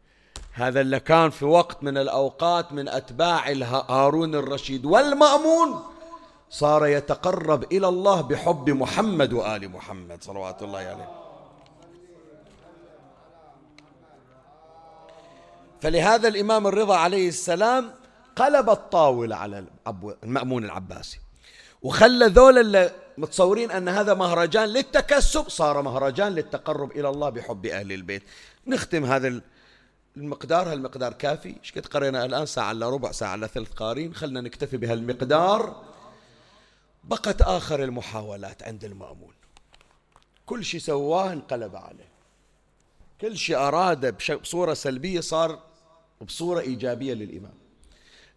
هذا اللي كان في وقت من الأوقات من أتباع هارون الرشيد والمأمون. صار يتقرب إلى الله بحب محمد وآل محمد. صلوات الله عليه. فلهذا الإمام الرضا عليه السلام قلب الطاولة على المأمون العباسي. وخلى ذول اللي متصورين أن هذا مهرجان للتكسب صار مهرجان للتقرب إلى الله بحب أهل البيت. نختم هذا المقدار. هالمقدار كافي؟ إيش قد قرينا الآن؟ ساعة إلا ربع ساعة إلا ثلث قارين. خلنا نكتفي بهالمقدار. بقت آخر المحاولات عند المأمون. كل شيء سواه انقلب عليه. كل شيء أراد بصورة سلبية صار بصورة إيجابية للإمام.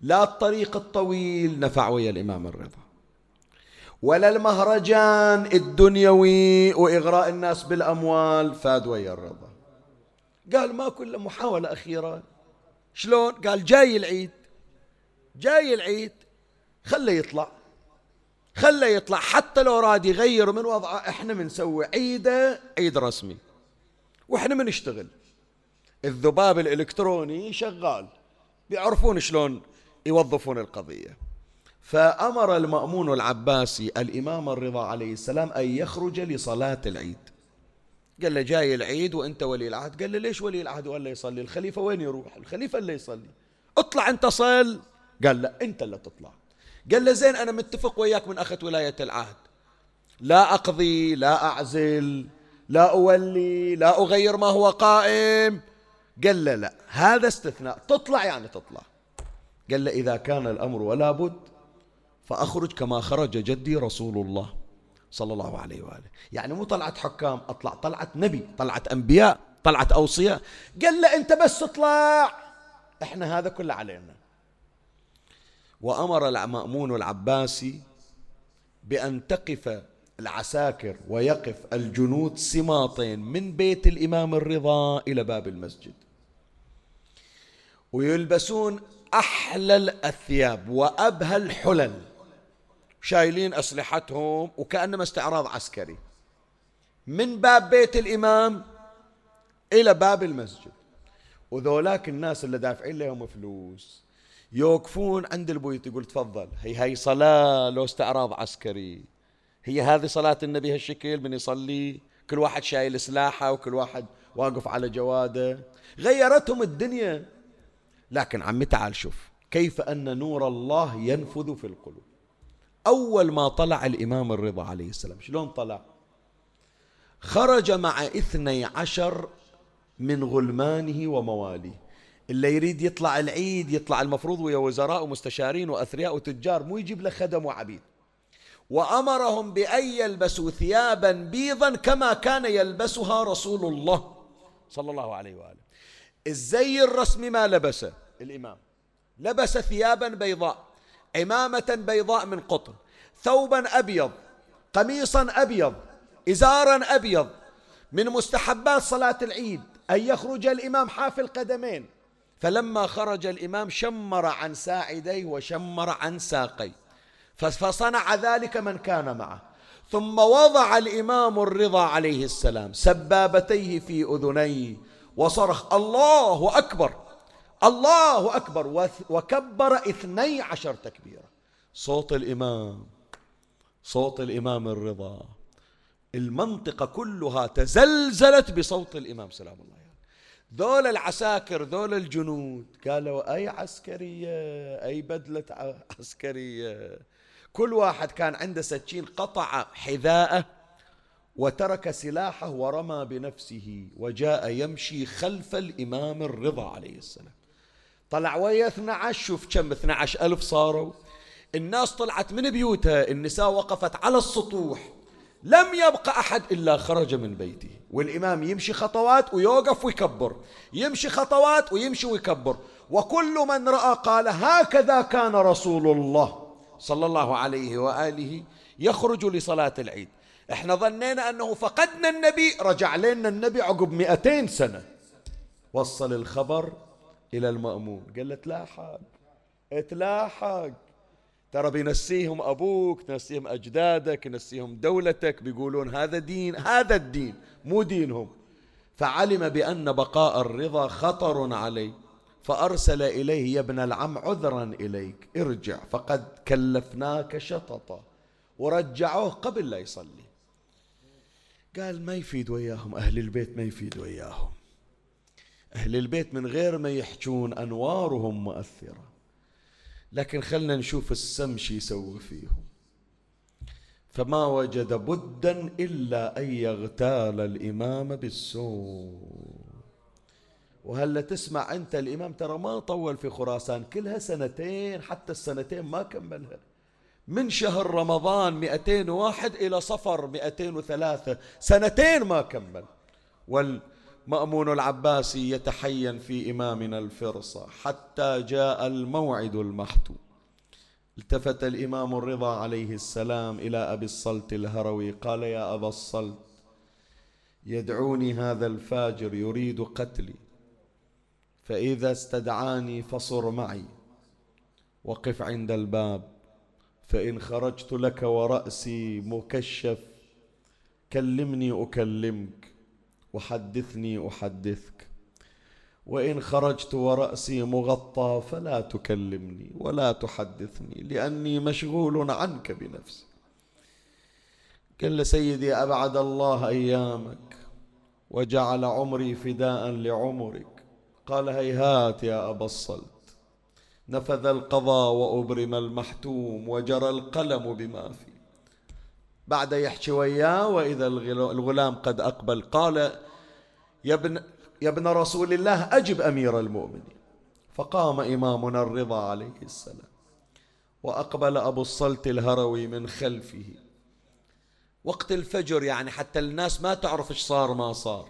لا الطريق الطويل نفع ويا الإمام الرضا. ولا المهرجان الدنيوي وإغراء الناس بالأموال فاد ويا الرضا. قال ما كل محاولة أخيرة. شلون؟ قال جاي العيد. جاي العيد خله يطلع. خله يطلع. حتى لو راد يغير من وضعه إحنا بنسوي عيده عيد رسمي. وإحنا بنشتغل الذباب الإلكتروني شغال. بيعرفون شلون يوظفون القضية. فأمر المأمون العباسي الإمام الرضا عليه السلام أن يخرج لصلاة العيد. قال له جاي العيد وأنت ولي العهد. قال له ليش ولي العهد ولا يصلي؟ الخليفة وين يروح؟ الخليفة اللي يصلي. اطلع أنت صل. قال لا أنت اللي تطلع. قال له زين أنا متفق وياك من اخذ ولاية العهد. لا أقضي لا أعزل لا أولي لا أغير ما هو قائم. قال له لا هذا استثناء. تطلع يعني تطلع. قال له إذا كان الأمر ولا بد فأخرج كما خرج جدي رسول الله صلى الله عليه وآله. يعني مو طلعت حكام أطلع. طلعت نبي طلعت أنبياء طلعت أوصياء. قال له أنت بس اطلع. إحنا هذا كله علينا. وأمر المأمون العباسي بأن تقف العساكر ويقف الجنود سماطين من بيت الإمام الرضا إلى باب المسجد. ويلبسون أحلى الثياب وأبهى الحلل. شايلين أسلحتهم وكأنما استعراض عسكري. من باب بيت الإمام إلى باب المسجد. وذولاك الناس اللي دافعين لهم فلوس يوقفون عند البيوت يقول تفضل. هي هي صلاة لو استعراض عسكري. هي هذه صلاة النبي هالشكل من يصلي كل واحد شايل سلاحه وكل واحد واقف على جواده. غيرتهم الدنيا. لكن عمي تعال شوف كيف أن نور الله ينفذ في القلوب؟ أول ما طلع الإمام الرضا عليه السلام شلون طلع؟ خرج مع اثني عشر من غلمانه ومواليه. اللي يريد يطلع العيد يطلع المفروض ويا وزراء ومستشارين وأثرياء وتجار مو يجيب له خدم وعبيد. وأمرهم بأن يلبسوا ثيابا بيضا كما كان يلبسها رسول الله صلى الله عليه وآله. الزي الرسمي ما لبسه الإمام. لبس ثيابا بيضاء. عمامة بيضاء من قطن ثوبا أبيض قميصا أبيض إزارا أبيض. من مستحبات صلاة العيد أن يخرج الإمام حافي القدمين فلما خرج الإمام شمر عن ساعديه وشمر عن ساقيه. فصنع ذلك من كان معه. ثم وضع الإمام الرضا عليه السلام سبابتيه في أذنيه وصرخ الله أكبر. الله أكبر وكبر اثني عشر تكبيرة. صوت الإمام صوت الإمام الرضا. المنطقة كلها تزلزلت بصوت الإمام سلام الله عليه. ذول العساكر ذول الجنود قالوا أي عسكرية أي بدلة عسكرية. كل واحد كان عنده سكين قطع حذاءه وترك سلاحه ورمى بنفسه وجاء يمشي خلف الإمام الرضا عليه السلام. طلع ويا 12 شوف كم 12 ألف صاروا. الناس طلعت من بيوتها النساء وقفت على السطوح. لم يبقى أحد إلا خرج من بيته. والإمام يمشي خطوات ويوقف ويكبر. يمشي خطوات ويمشي ويكبر. وكل من رأى قال هكذا كان رسول الله. صلى الله عليه وآله يخرج لصلاة العيد. إحنا ظنينا أنه فقدنا النبي رجع لنا النبي عقب مئتين سنة. وصل الخبر إلى المأمون. قال له تلاحق ترى بينسيهم أبوك تنسيهم أجدادك ينسيهم دولتك بيقولون هذا دين هذا الدين مو دينهم. فعلم بأن بقاء الرضا خطر عليه فأرسل إليه يا ابن العم عذرا إليك ارجع. فقد كلفناك شططا ورجعوه قبل لا يصلي. قال ما يفيد وياهم أهل البيت ما يفيد وياهم. أهل البيت من غير ما يحجون أنوارهم مؤثرة. لكن خلنا نشوف السم شي يسوي فيهم. فما وجد بدا إلا أن يغتال الإمام بالسوء. وهلا تسمع أنت الإمام ترى ما طول في خراسان؟ كلها سنتين حتى السنتين ما كملها. من شهر رمضان 201 إلى صفر 203 سنتين ما كمل. وال مأمون العباسي يتحين في إمامنا الفرصة حتى جاء الموعد المحتوم التفت الإمام الرضا عليه السلام إلى أبي الصلت الهروي قال يا أبا الصلت يدعوني هذا الفاجر يريد قتلي. فإذا استدعاني فصر معي. وقف عند الباب. فإن خرجت لك ورأسي مكشف كلمني أكلمك. وحدثني أحدثك. وإن خرجت ورأسي مغطى فلا تكلمني ولا تحدثني لأني مشغول عنك بنفسي. قال له سيدي أبعد الله أيامك وجعل عمري فداء لعمرك. قال هيهات يا أبا الصلت. نفذ القضاء وأبرم المحتوم وجرى القلم بما فيه. بعد يحكي وياه وإذا الغلام قد أقبل قال يا ابن, يا ابن رسول الله أجب أمير المؤمنين. فقام إمامنا الرضا عليه السلام وأقبل أبو الصلت الهروي من خلفه. وقت الفجر يعني حتى الناس ما تعرف إيش صار ما صار.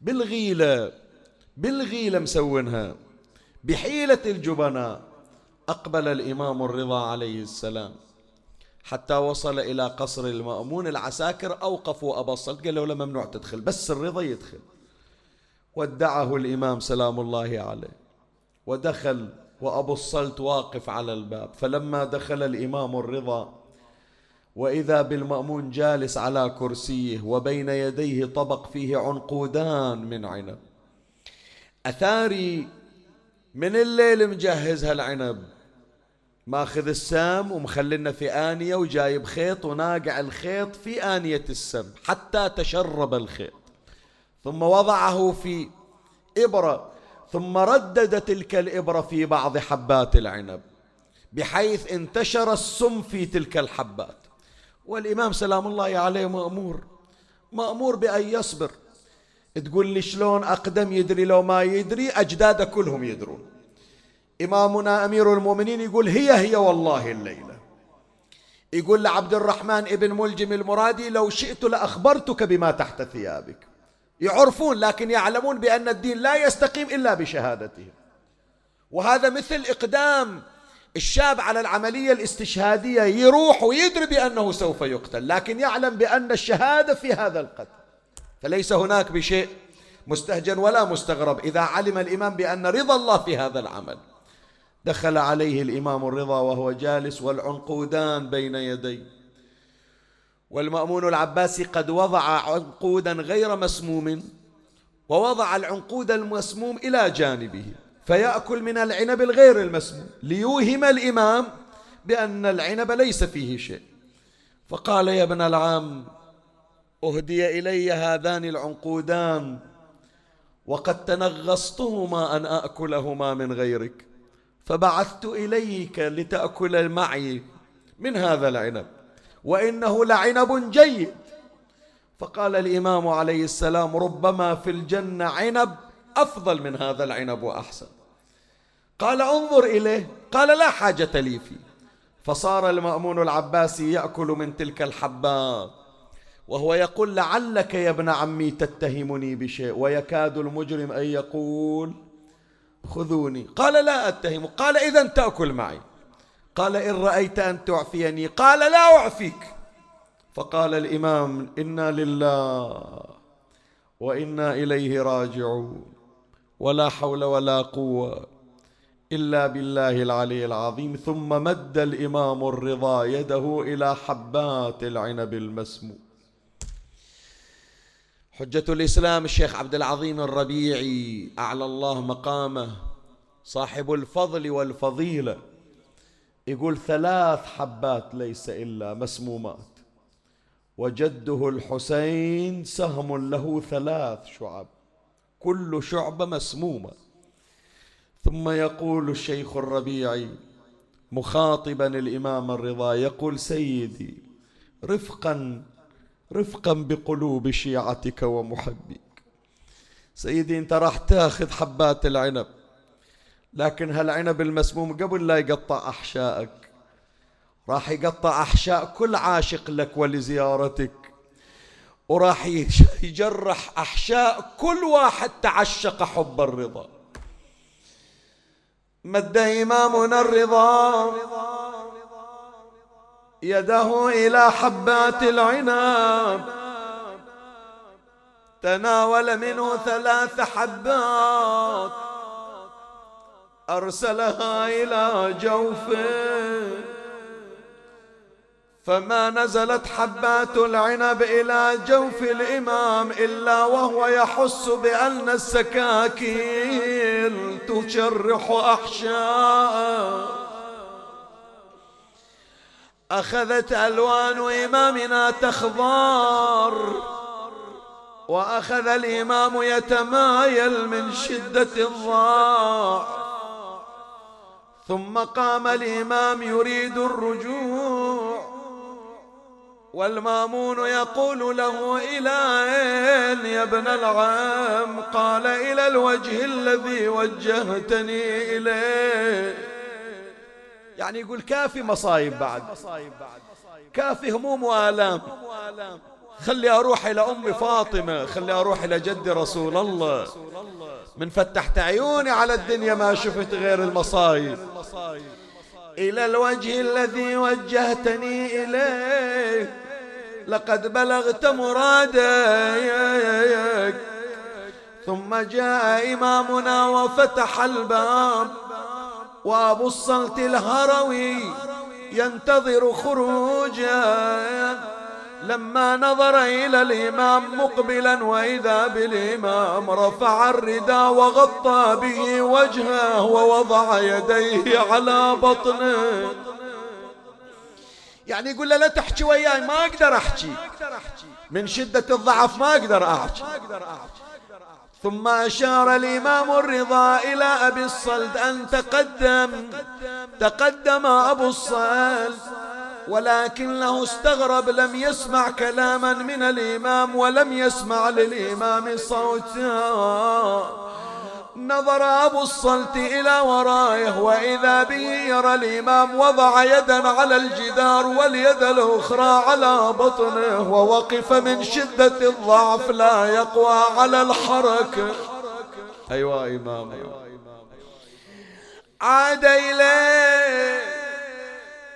بالغيلة بالغيلة مسوينها بحيلة الجبناء أقبل الإمام الرضا عليه السلام. حتى وصل إلى قصر المأمون العساكر أوقفوا أبا الصلت. قالوا له ممنوع تدخل بس الرضا يدخل. ودعه الإمام سلام الله عليه. ودخل وأبو الصلت واقف على الباب. فلما دخل الإمام الرضا وإذا بالمأمون جالس على كرسيه وبين يديه طبق فيه عنقودان من عنب. أثاري من الليل مجهز هالعنب. ماخذ السام ومخلنا في آنية وجايب خيط وناقع الخيط في آنية السم حتى تشرب الخيط. ثم وضعه في إبرة ثم ردد تلك الإبرة في بعض حبات العنب بحيث انتشر السم في تلك الحبات. والإمام سلام الله عليه مأمور مأمور بأن يصبر. تقول لي شلون أقدم يدري لو ما يدري أجداده كلهم يدرون. إمامنا أمير المؤمنين يقول هي هي والله الليلة. يقول لعبد الرحمن ابن ملجم المرادي لو شئت لأخبرتك بما تحت ثيابك. يعرفون لكن يعلمون بأن الدين لا يستقيم إلا بشهادتهم. وهذا مثل إقدام الشاب على العملية الاستشهادية يروح ويدري بأنه سوف يقتل لكن يعلم بأن الشهادة في هذا القتل فليس هناك بشيء مستهجن ولا مستغرب إذا علم الإمام بأن رضا الله في هذا العمل. دخل عليه الإمام الرضا وهو جالس والعنقودان بين يديه. والمأمون العباسي قد وضع عنقودا غير مسموم ووضع العنقود المسموم إلى جانبه فيأكل من العنب الغير المسموم ليوهم الإمام بأن العنب ليس فيه شيء. فقال يا ابن العام أهدي إلي هذان العنقودان وقد تنغصتهما أن آكلهما من غيرك. فبعثت إليك لتأكل معي من هذا العنب وإنه لعنب جيد. فقال الإمام عليه السلام ربما في الجنة عنب أفضل من هذا العنب وأحسن. قال انظر إليه. قال لا حاجة لي فيه. فصار المأمون العباسي يأكل من تلك الحبات وهو يقول لعلك يا ابن عمي تتهمني بشيء ويكاد المجرم أن يقول خذوني. قال لا أتهم. قال إذا تأكل معي. قال إن رأيت أن تعفيني. قال لا أعفيك. فقال الإمام إنا لله وإنا إليه راجعون. ولا حول ولا قوة إلا بالله العلي العظيم. ثم مد الإمام الرضا يده إلى حبات العنب المسموم. حجة الإسلام الشيخ عبد العظيم الربيعي أعلى الله مقامه صاحب الفضل والفضيلة. يقول ثلاث حبات ليس إلا مسمومات. وجده الحسين سهم له ثلاث شعب. كل شعبة مسمومة. ثم يقول الشيخ الربيعي مخاطبا الإمام الرضا يقول سيدي رفقا رفقا بقلوب شيعتك ومحبيك. سيدي انت راح تاخذ حبات العنب لكن هالعنب المسموم قبل لا يقطع أحشائك راح يقطع أحشاء كل عاشق لك ولزيارتك وراح يجرح أحشاء كل واحد تعشق حب الرضا. مد إمامنا الرضا. يده إلى حبات العنب. تناول منه ثلاث حبات. أرسلها إلى جوفه فما نزلت حبات العنب إلى جوف الإمام إلا وهو يحس بأن السكاكين تشرح أحشاء أخذت ألوان إمامنا تخضار وأخذ الإمام يتمايل من شدة الضاع. ثم قام الإمام يريد الرجوع والمامون يقول له إلى أين يا ابن العم؟ قال إلى الوجه الذي وجهتني إليه. يعني يقول كافي مصايب بعد. كافي هموم وآلام. خلي أروح إلى أم فاطمة خلي أروح إلى جد رسول الله. من فتحت عيوني على الدنيا ما شفت غير المصايب. إلى الوجه الذي وجهتني إليه لقد بلغت مرادك ثم جاء إمامنا وفتح الباب. وأبو الصلت الهروي ينتظر خروجه لما نظر إلى الإمام مقبلا وإذا بالإمام رفع الرداء وغطى به وجهه ووضع يديه على بطنه. يعني يقول له لا تحكي وياي ما أقدر أحكي. من شدة الضعف ما أقدر أحكي. ثم أشار الإمام الرضا إلى أبي الصلد أن تقدم. تقدم أبو الصلد ولكنه استغرب لم يسمع كلاما من الإمام ولم يسمع للإمام صوتا. نظر أبو الصلت إلى ورائه وإذا به يرى الإمام وضع يدا على الجدار واليد الأخرى على بطنه ووقف من شدة الضعف لا يقوى على الحركة. أيوة إمام. عاد إليه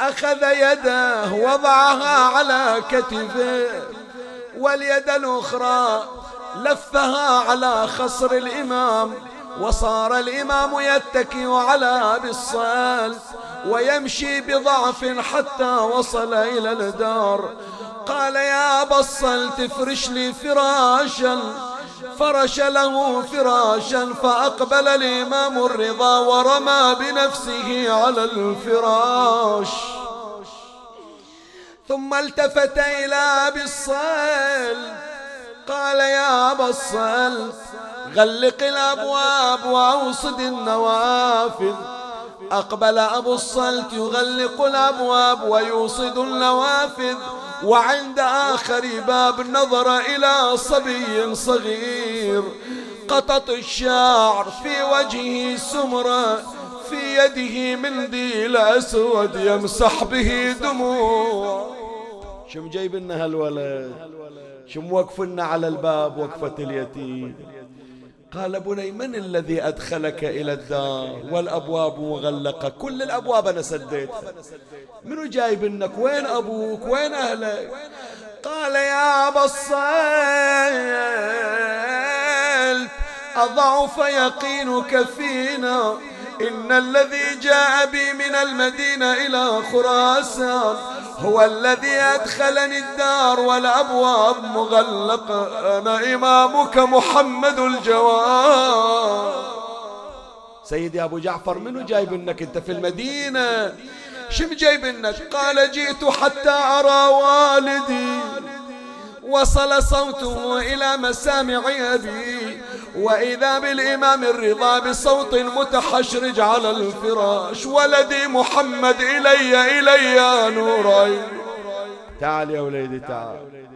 أخذ يده وضعها على كتفه واليد الأخرى لفها على خصر الإمام. وصار الإمام يتكي على بالصال ويمشي بضعف حتى وصل إلى الدار. قال يا بصل تفرش لي فراشا. فرش له فراشا فأقبل الإمام الرضا ورمى بنفسه على الفراش. ثم التفت إلى أبي قال يا أبا غلق الأبواب وأوصد النوافذ. أقبل أبو الصلت يغلق الأبواب ويوصد النوافذ. وعند آخر باب نظر إلى صبي صغير. قطط الشعر في وجهه سمرة في يده منديل أسود يمسح به دموع. شم جايب لنا هالولد شم وقفنا على الباب وقفة اليتيم. قال بني من الذي أدخلك إلى الدار؟ والأبواب مغلقة. كل الأبواب أنا سديت. منو جايب إنك؟ وين أبوك؟ وين أهلك؟ قال يا أبا الصيد أضعف يقينك فينا. إن الذي جاء بي من المدينة إلى خراسان هو الذي أدخلني الدار والأبواب مغلقة. أنا إمامك محمد الجواد. سيدي أبو جعفر منو جايب إنك أنت في المدينة؟ شم جايب إنك؟ قال جئت حتى أرى والدي. وصل صوته إلى مسامع أبي. وإذا بالإمام الرضا بصوت متحشرج على الفراش ولدي محمد إلي إلي نوري. تعال يا وليدي تعال.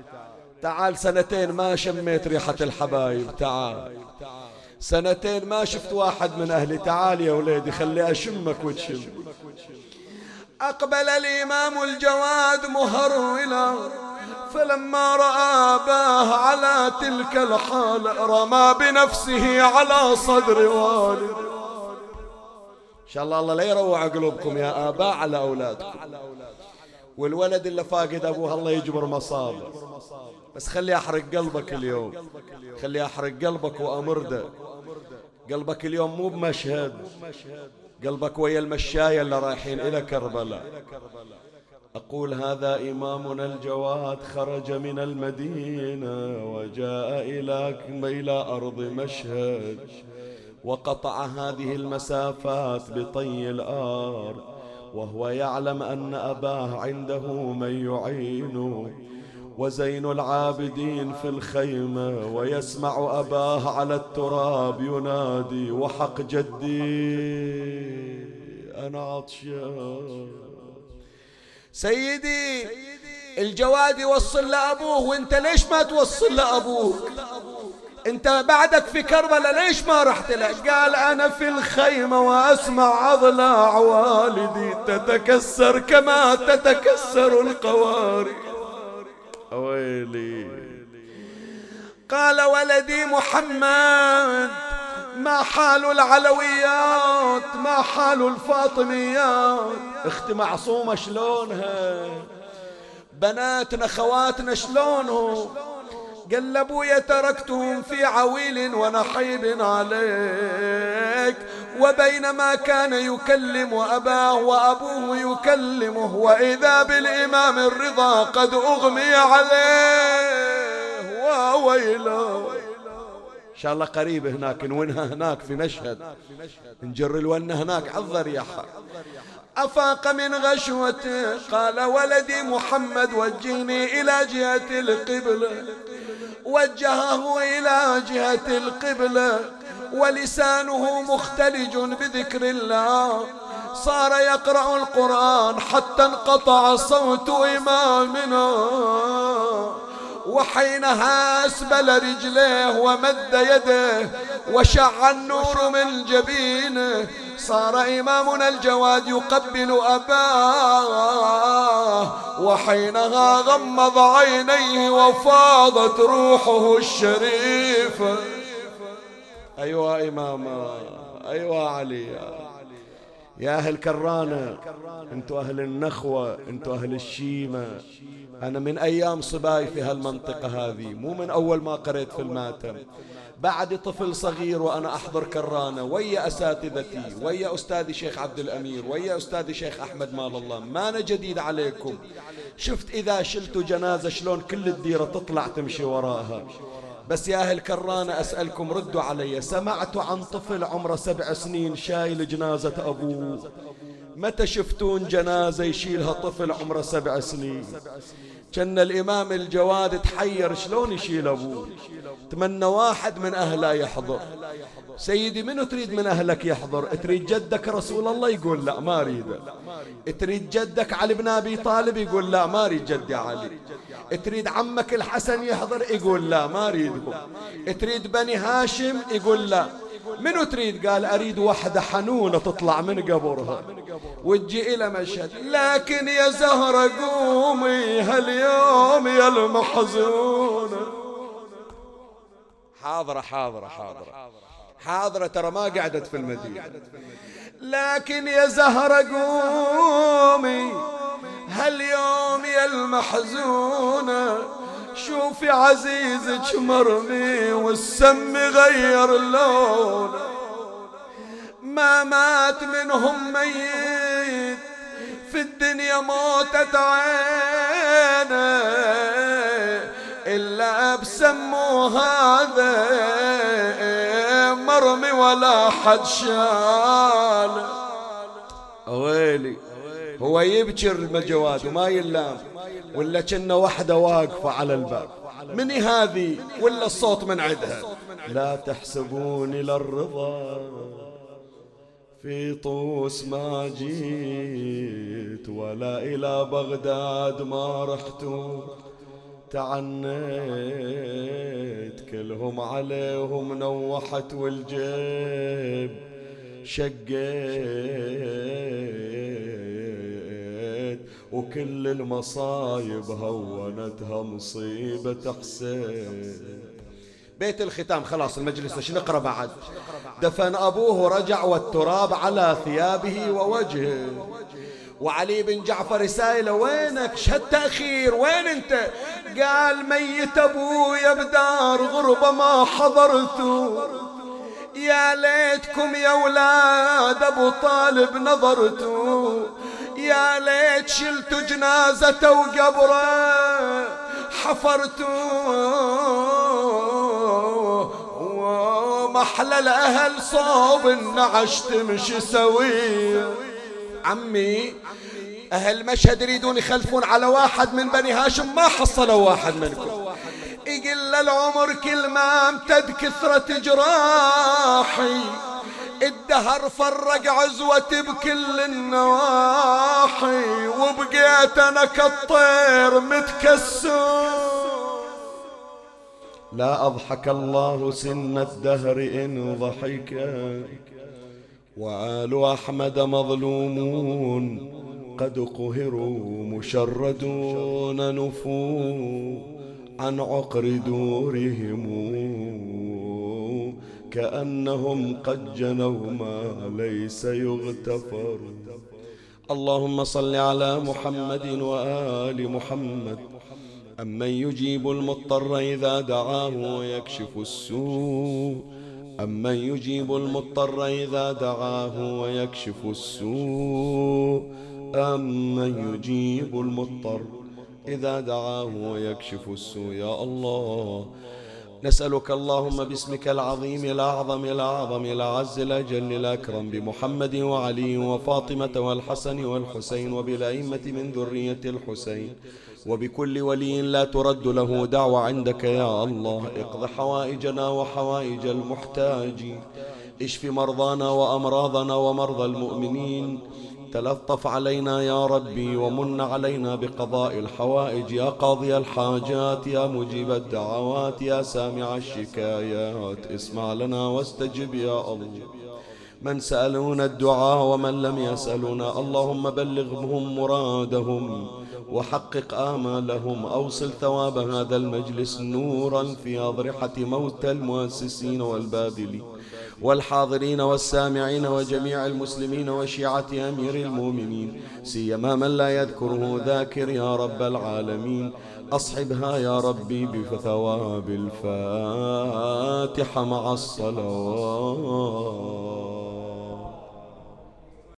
تعال سنتين ما شميت ريحة الحبايب تعال. سنتين ما شفت واحد من أهلي تعال يا وليدي خلي أشمك وتشم. أقبل الإمام الجواد مهرولا فلما رأى أباه على تلك الحال رمى بنفسه على صدر والد. إن شاء الله الله لا يروع قلوبكم يا آباء على أولادكم. والولد اللي فاقد أبوه الله يجبر مصابه. بس خلي أحرق قلبك اليوم. خلي أحرق قلبك وأمرده. قلبك اليوم مو بمشهد. قلبك ويا المشاية اللي رايحين إلى كربلاء. أقول هذا إمامنا الجواد خرج من المدينة وجاء إلى إلى أرض مشهد وقطع هذه المسافات بطي الأرض وهو يعلم أن أباه عنده من يعينه وزين العابدين في الخيمة ويسمع أباه على التراب ينادي وحق جدي أنا عطشان. سيدي الجواد يوصل لأبوه وانت ليش ما توصل لأبوك؟ انت بعدك في كربلاء ليش ما رحت له قال أنا في الخيمة وأسمع اضلاع والدي تتكسر كما تتكسر القواري. ويلي قال ولدي محمد ما حال العلويات ما حال الفاطميات. أختي معصومة شلونها؟ بناتنا خواتنا شلونهم؟ قال ابويا تركتهم في عويل ونحيب عليك. وبينما كان يكلم أباه وأبوه يكلمه وإذا بالإمام الرضا قد أغمي عليه. وويله شاء الله قريب هناك نونها هناك في مشهد. نجر الونة هناك على الضريحة أفاق من غشوته قال ولدي محمد وجهني إلى جهة القبلة وجهه إلى جهة القبلة ولسانه مختلج بذكر الله. صار يقرأ القرآن حتى انقطع صوت إمامنا. وحينها أسبل رجليه ومد يده وشع النور من جبينه صار إمامنا الجواد يقبل أباه. وحينها غمض عينيه وفاضت روحه الشريفة أيوة إماما أيوة علي. يا أهل كرانة أنتوا أهل النخوة أنتوا أهل الشيمة. أنا من أيام صباي في هالمنطقة هذه مو من أول ما قريت في الماتم. بعد طفل صغير وأنا أحضر كرانة ويا أساتذتي ويا أستاذي شيخ عبد الأمير ويا أستاذي شيخ أحمد مال الله ما أنا جديد عليكم. شفت إذا شلتوا جنازة شلون كل الديرة تطلع تمشي وراها. بس يا أهل كرانة أسألكم ردوا علي. سمعتوا عن طفل عمره سبع سنين شايل جنازة أبوه. متى شفتون جنازة يشيلها طفل عمره سبع سنين؟ كأن الإمام الجواد تحير شلون يشيل أبوه؟ تمنى واحد من أهله يحضر. سيدي منو تريد من أهلك يحضر؟ تريد جدك رسول الله يقول لا ما أريده. تريد جدك علي بن أبي طالب يقول لا ما أريد جدي علي. تريد عمك الحسن يحضر يقول لا ما أريدهم تريد بني هاشم يقول لا. منو تريد؟ قال أريد وحدة حنونة تطلع من قبرها. وتجي إلى مشهد. لكن يا زهرة قومي هاليوم يا المحزونة حاضرة حاضرة حاضرة. حاضرة ترى ما قعدت في المدينة. لكن يا زهرة قومي هاليوم يا المحزونة شوفي عزيزك مرمي والسم غير لونه ما مات منهم ميت في الدنيا موتت عينه إلا بسموا هذا مرمي ولا حد شال. ويلي هو يبكر المجواد وما يلام ولا كنا وحدة واقفة على الباب. من هذه ولا الصوت من عدها لا تحسبون إلى الرضا في طوس ما جيت ولا إلى بغداد ما رحت. تعنيت كلهم عليهم نوحت والجيب. شقيت وكل المصايب هونتها مصيبة حسين بيت الختام. خلاص المجلس إيش نقرا بعد؟ دفن أبوه ورجع والتراب على ثيابه ووجهه. وعلي بن جعفر سائله وينك شد تأخير؟ وين أنت؟ قال ميت ابويا بدار غربة ما حضرته يا ليتكم يا ولاد أبو طالب نظرتوا يا ليت شلت جنازته وقبره حفرته ومحلى الأهل صوب النعش تمشي سويه عمي أهل مشهد يريدون يخلفون على واحد من بني هاشم ما حصلوا واحد منكم. يقل العمر كل ما امتد كثرة جراحي الدهر فرق عزوتي بكل النواحي وبقيت أنا كالطير متكسر. لا أضحك الله سن الدهر إن ضحك. وآل أحمد مظلومون قد قهروا مشردون نفوا عن عقر دورهم. كأنهم قد جنوا ما ليس يغتفر. اللهم صل على محمد وآل محمد. أمن يجيب المضطر إذا دعاه ويكشف السوء أمن يجيب المضطر إذا دعاه ويكشف السوء أمن يجيب المضطر إذا دعاه ويكشف السوء يا الله نسألك اللهم باسمك العظيم الأعظم الأعظم الأعز الأجل الأكرم بمحمد وعلي وفاطمة والحسن والحسين وبالأئمة من ذرية الحسين وبكل ولي لا ترد له دعوة عندك يا الله. اقض حوائجنا وحوائج المحتاجين اشف مرضانا وأمراضنا ومرضى المؤمنين. تلطف علينا يا ربي ومن علينا بقضاء الحوائج. يا قاضي الحاجات يا مجيب الدعوات يا سامع الشكايات. اسمع لنا واستجب يا الله. من سألونا الدعاء ومن لم يسألونا اللهم بلغهم مرادهم. وحقق آمالهم. أوصل ثواب هذا المجلس نورا في أضرحة موتى المؤسسين والباذلين والحاضرين والسامعين وجميع المسلمين وشيعة أمير المؤمنين. سيما من لا يذكره ذاكر يا رب العالمين. أصحبها يا ربي بثواب الفاتحة مع الصلوات.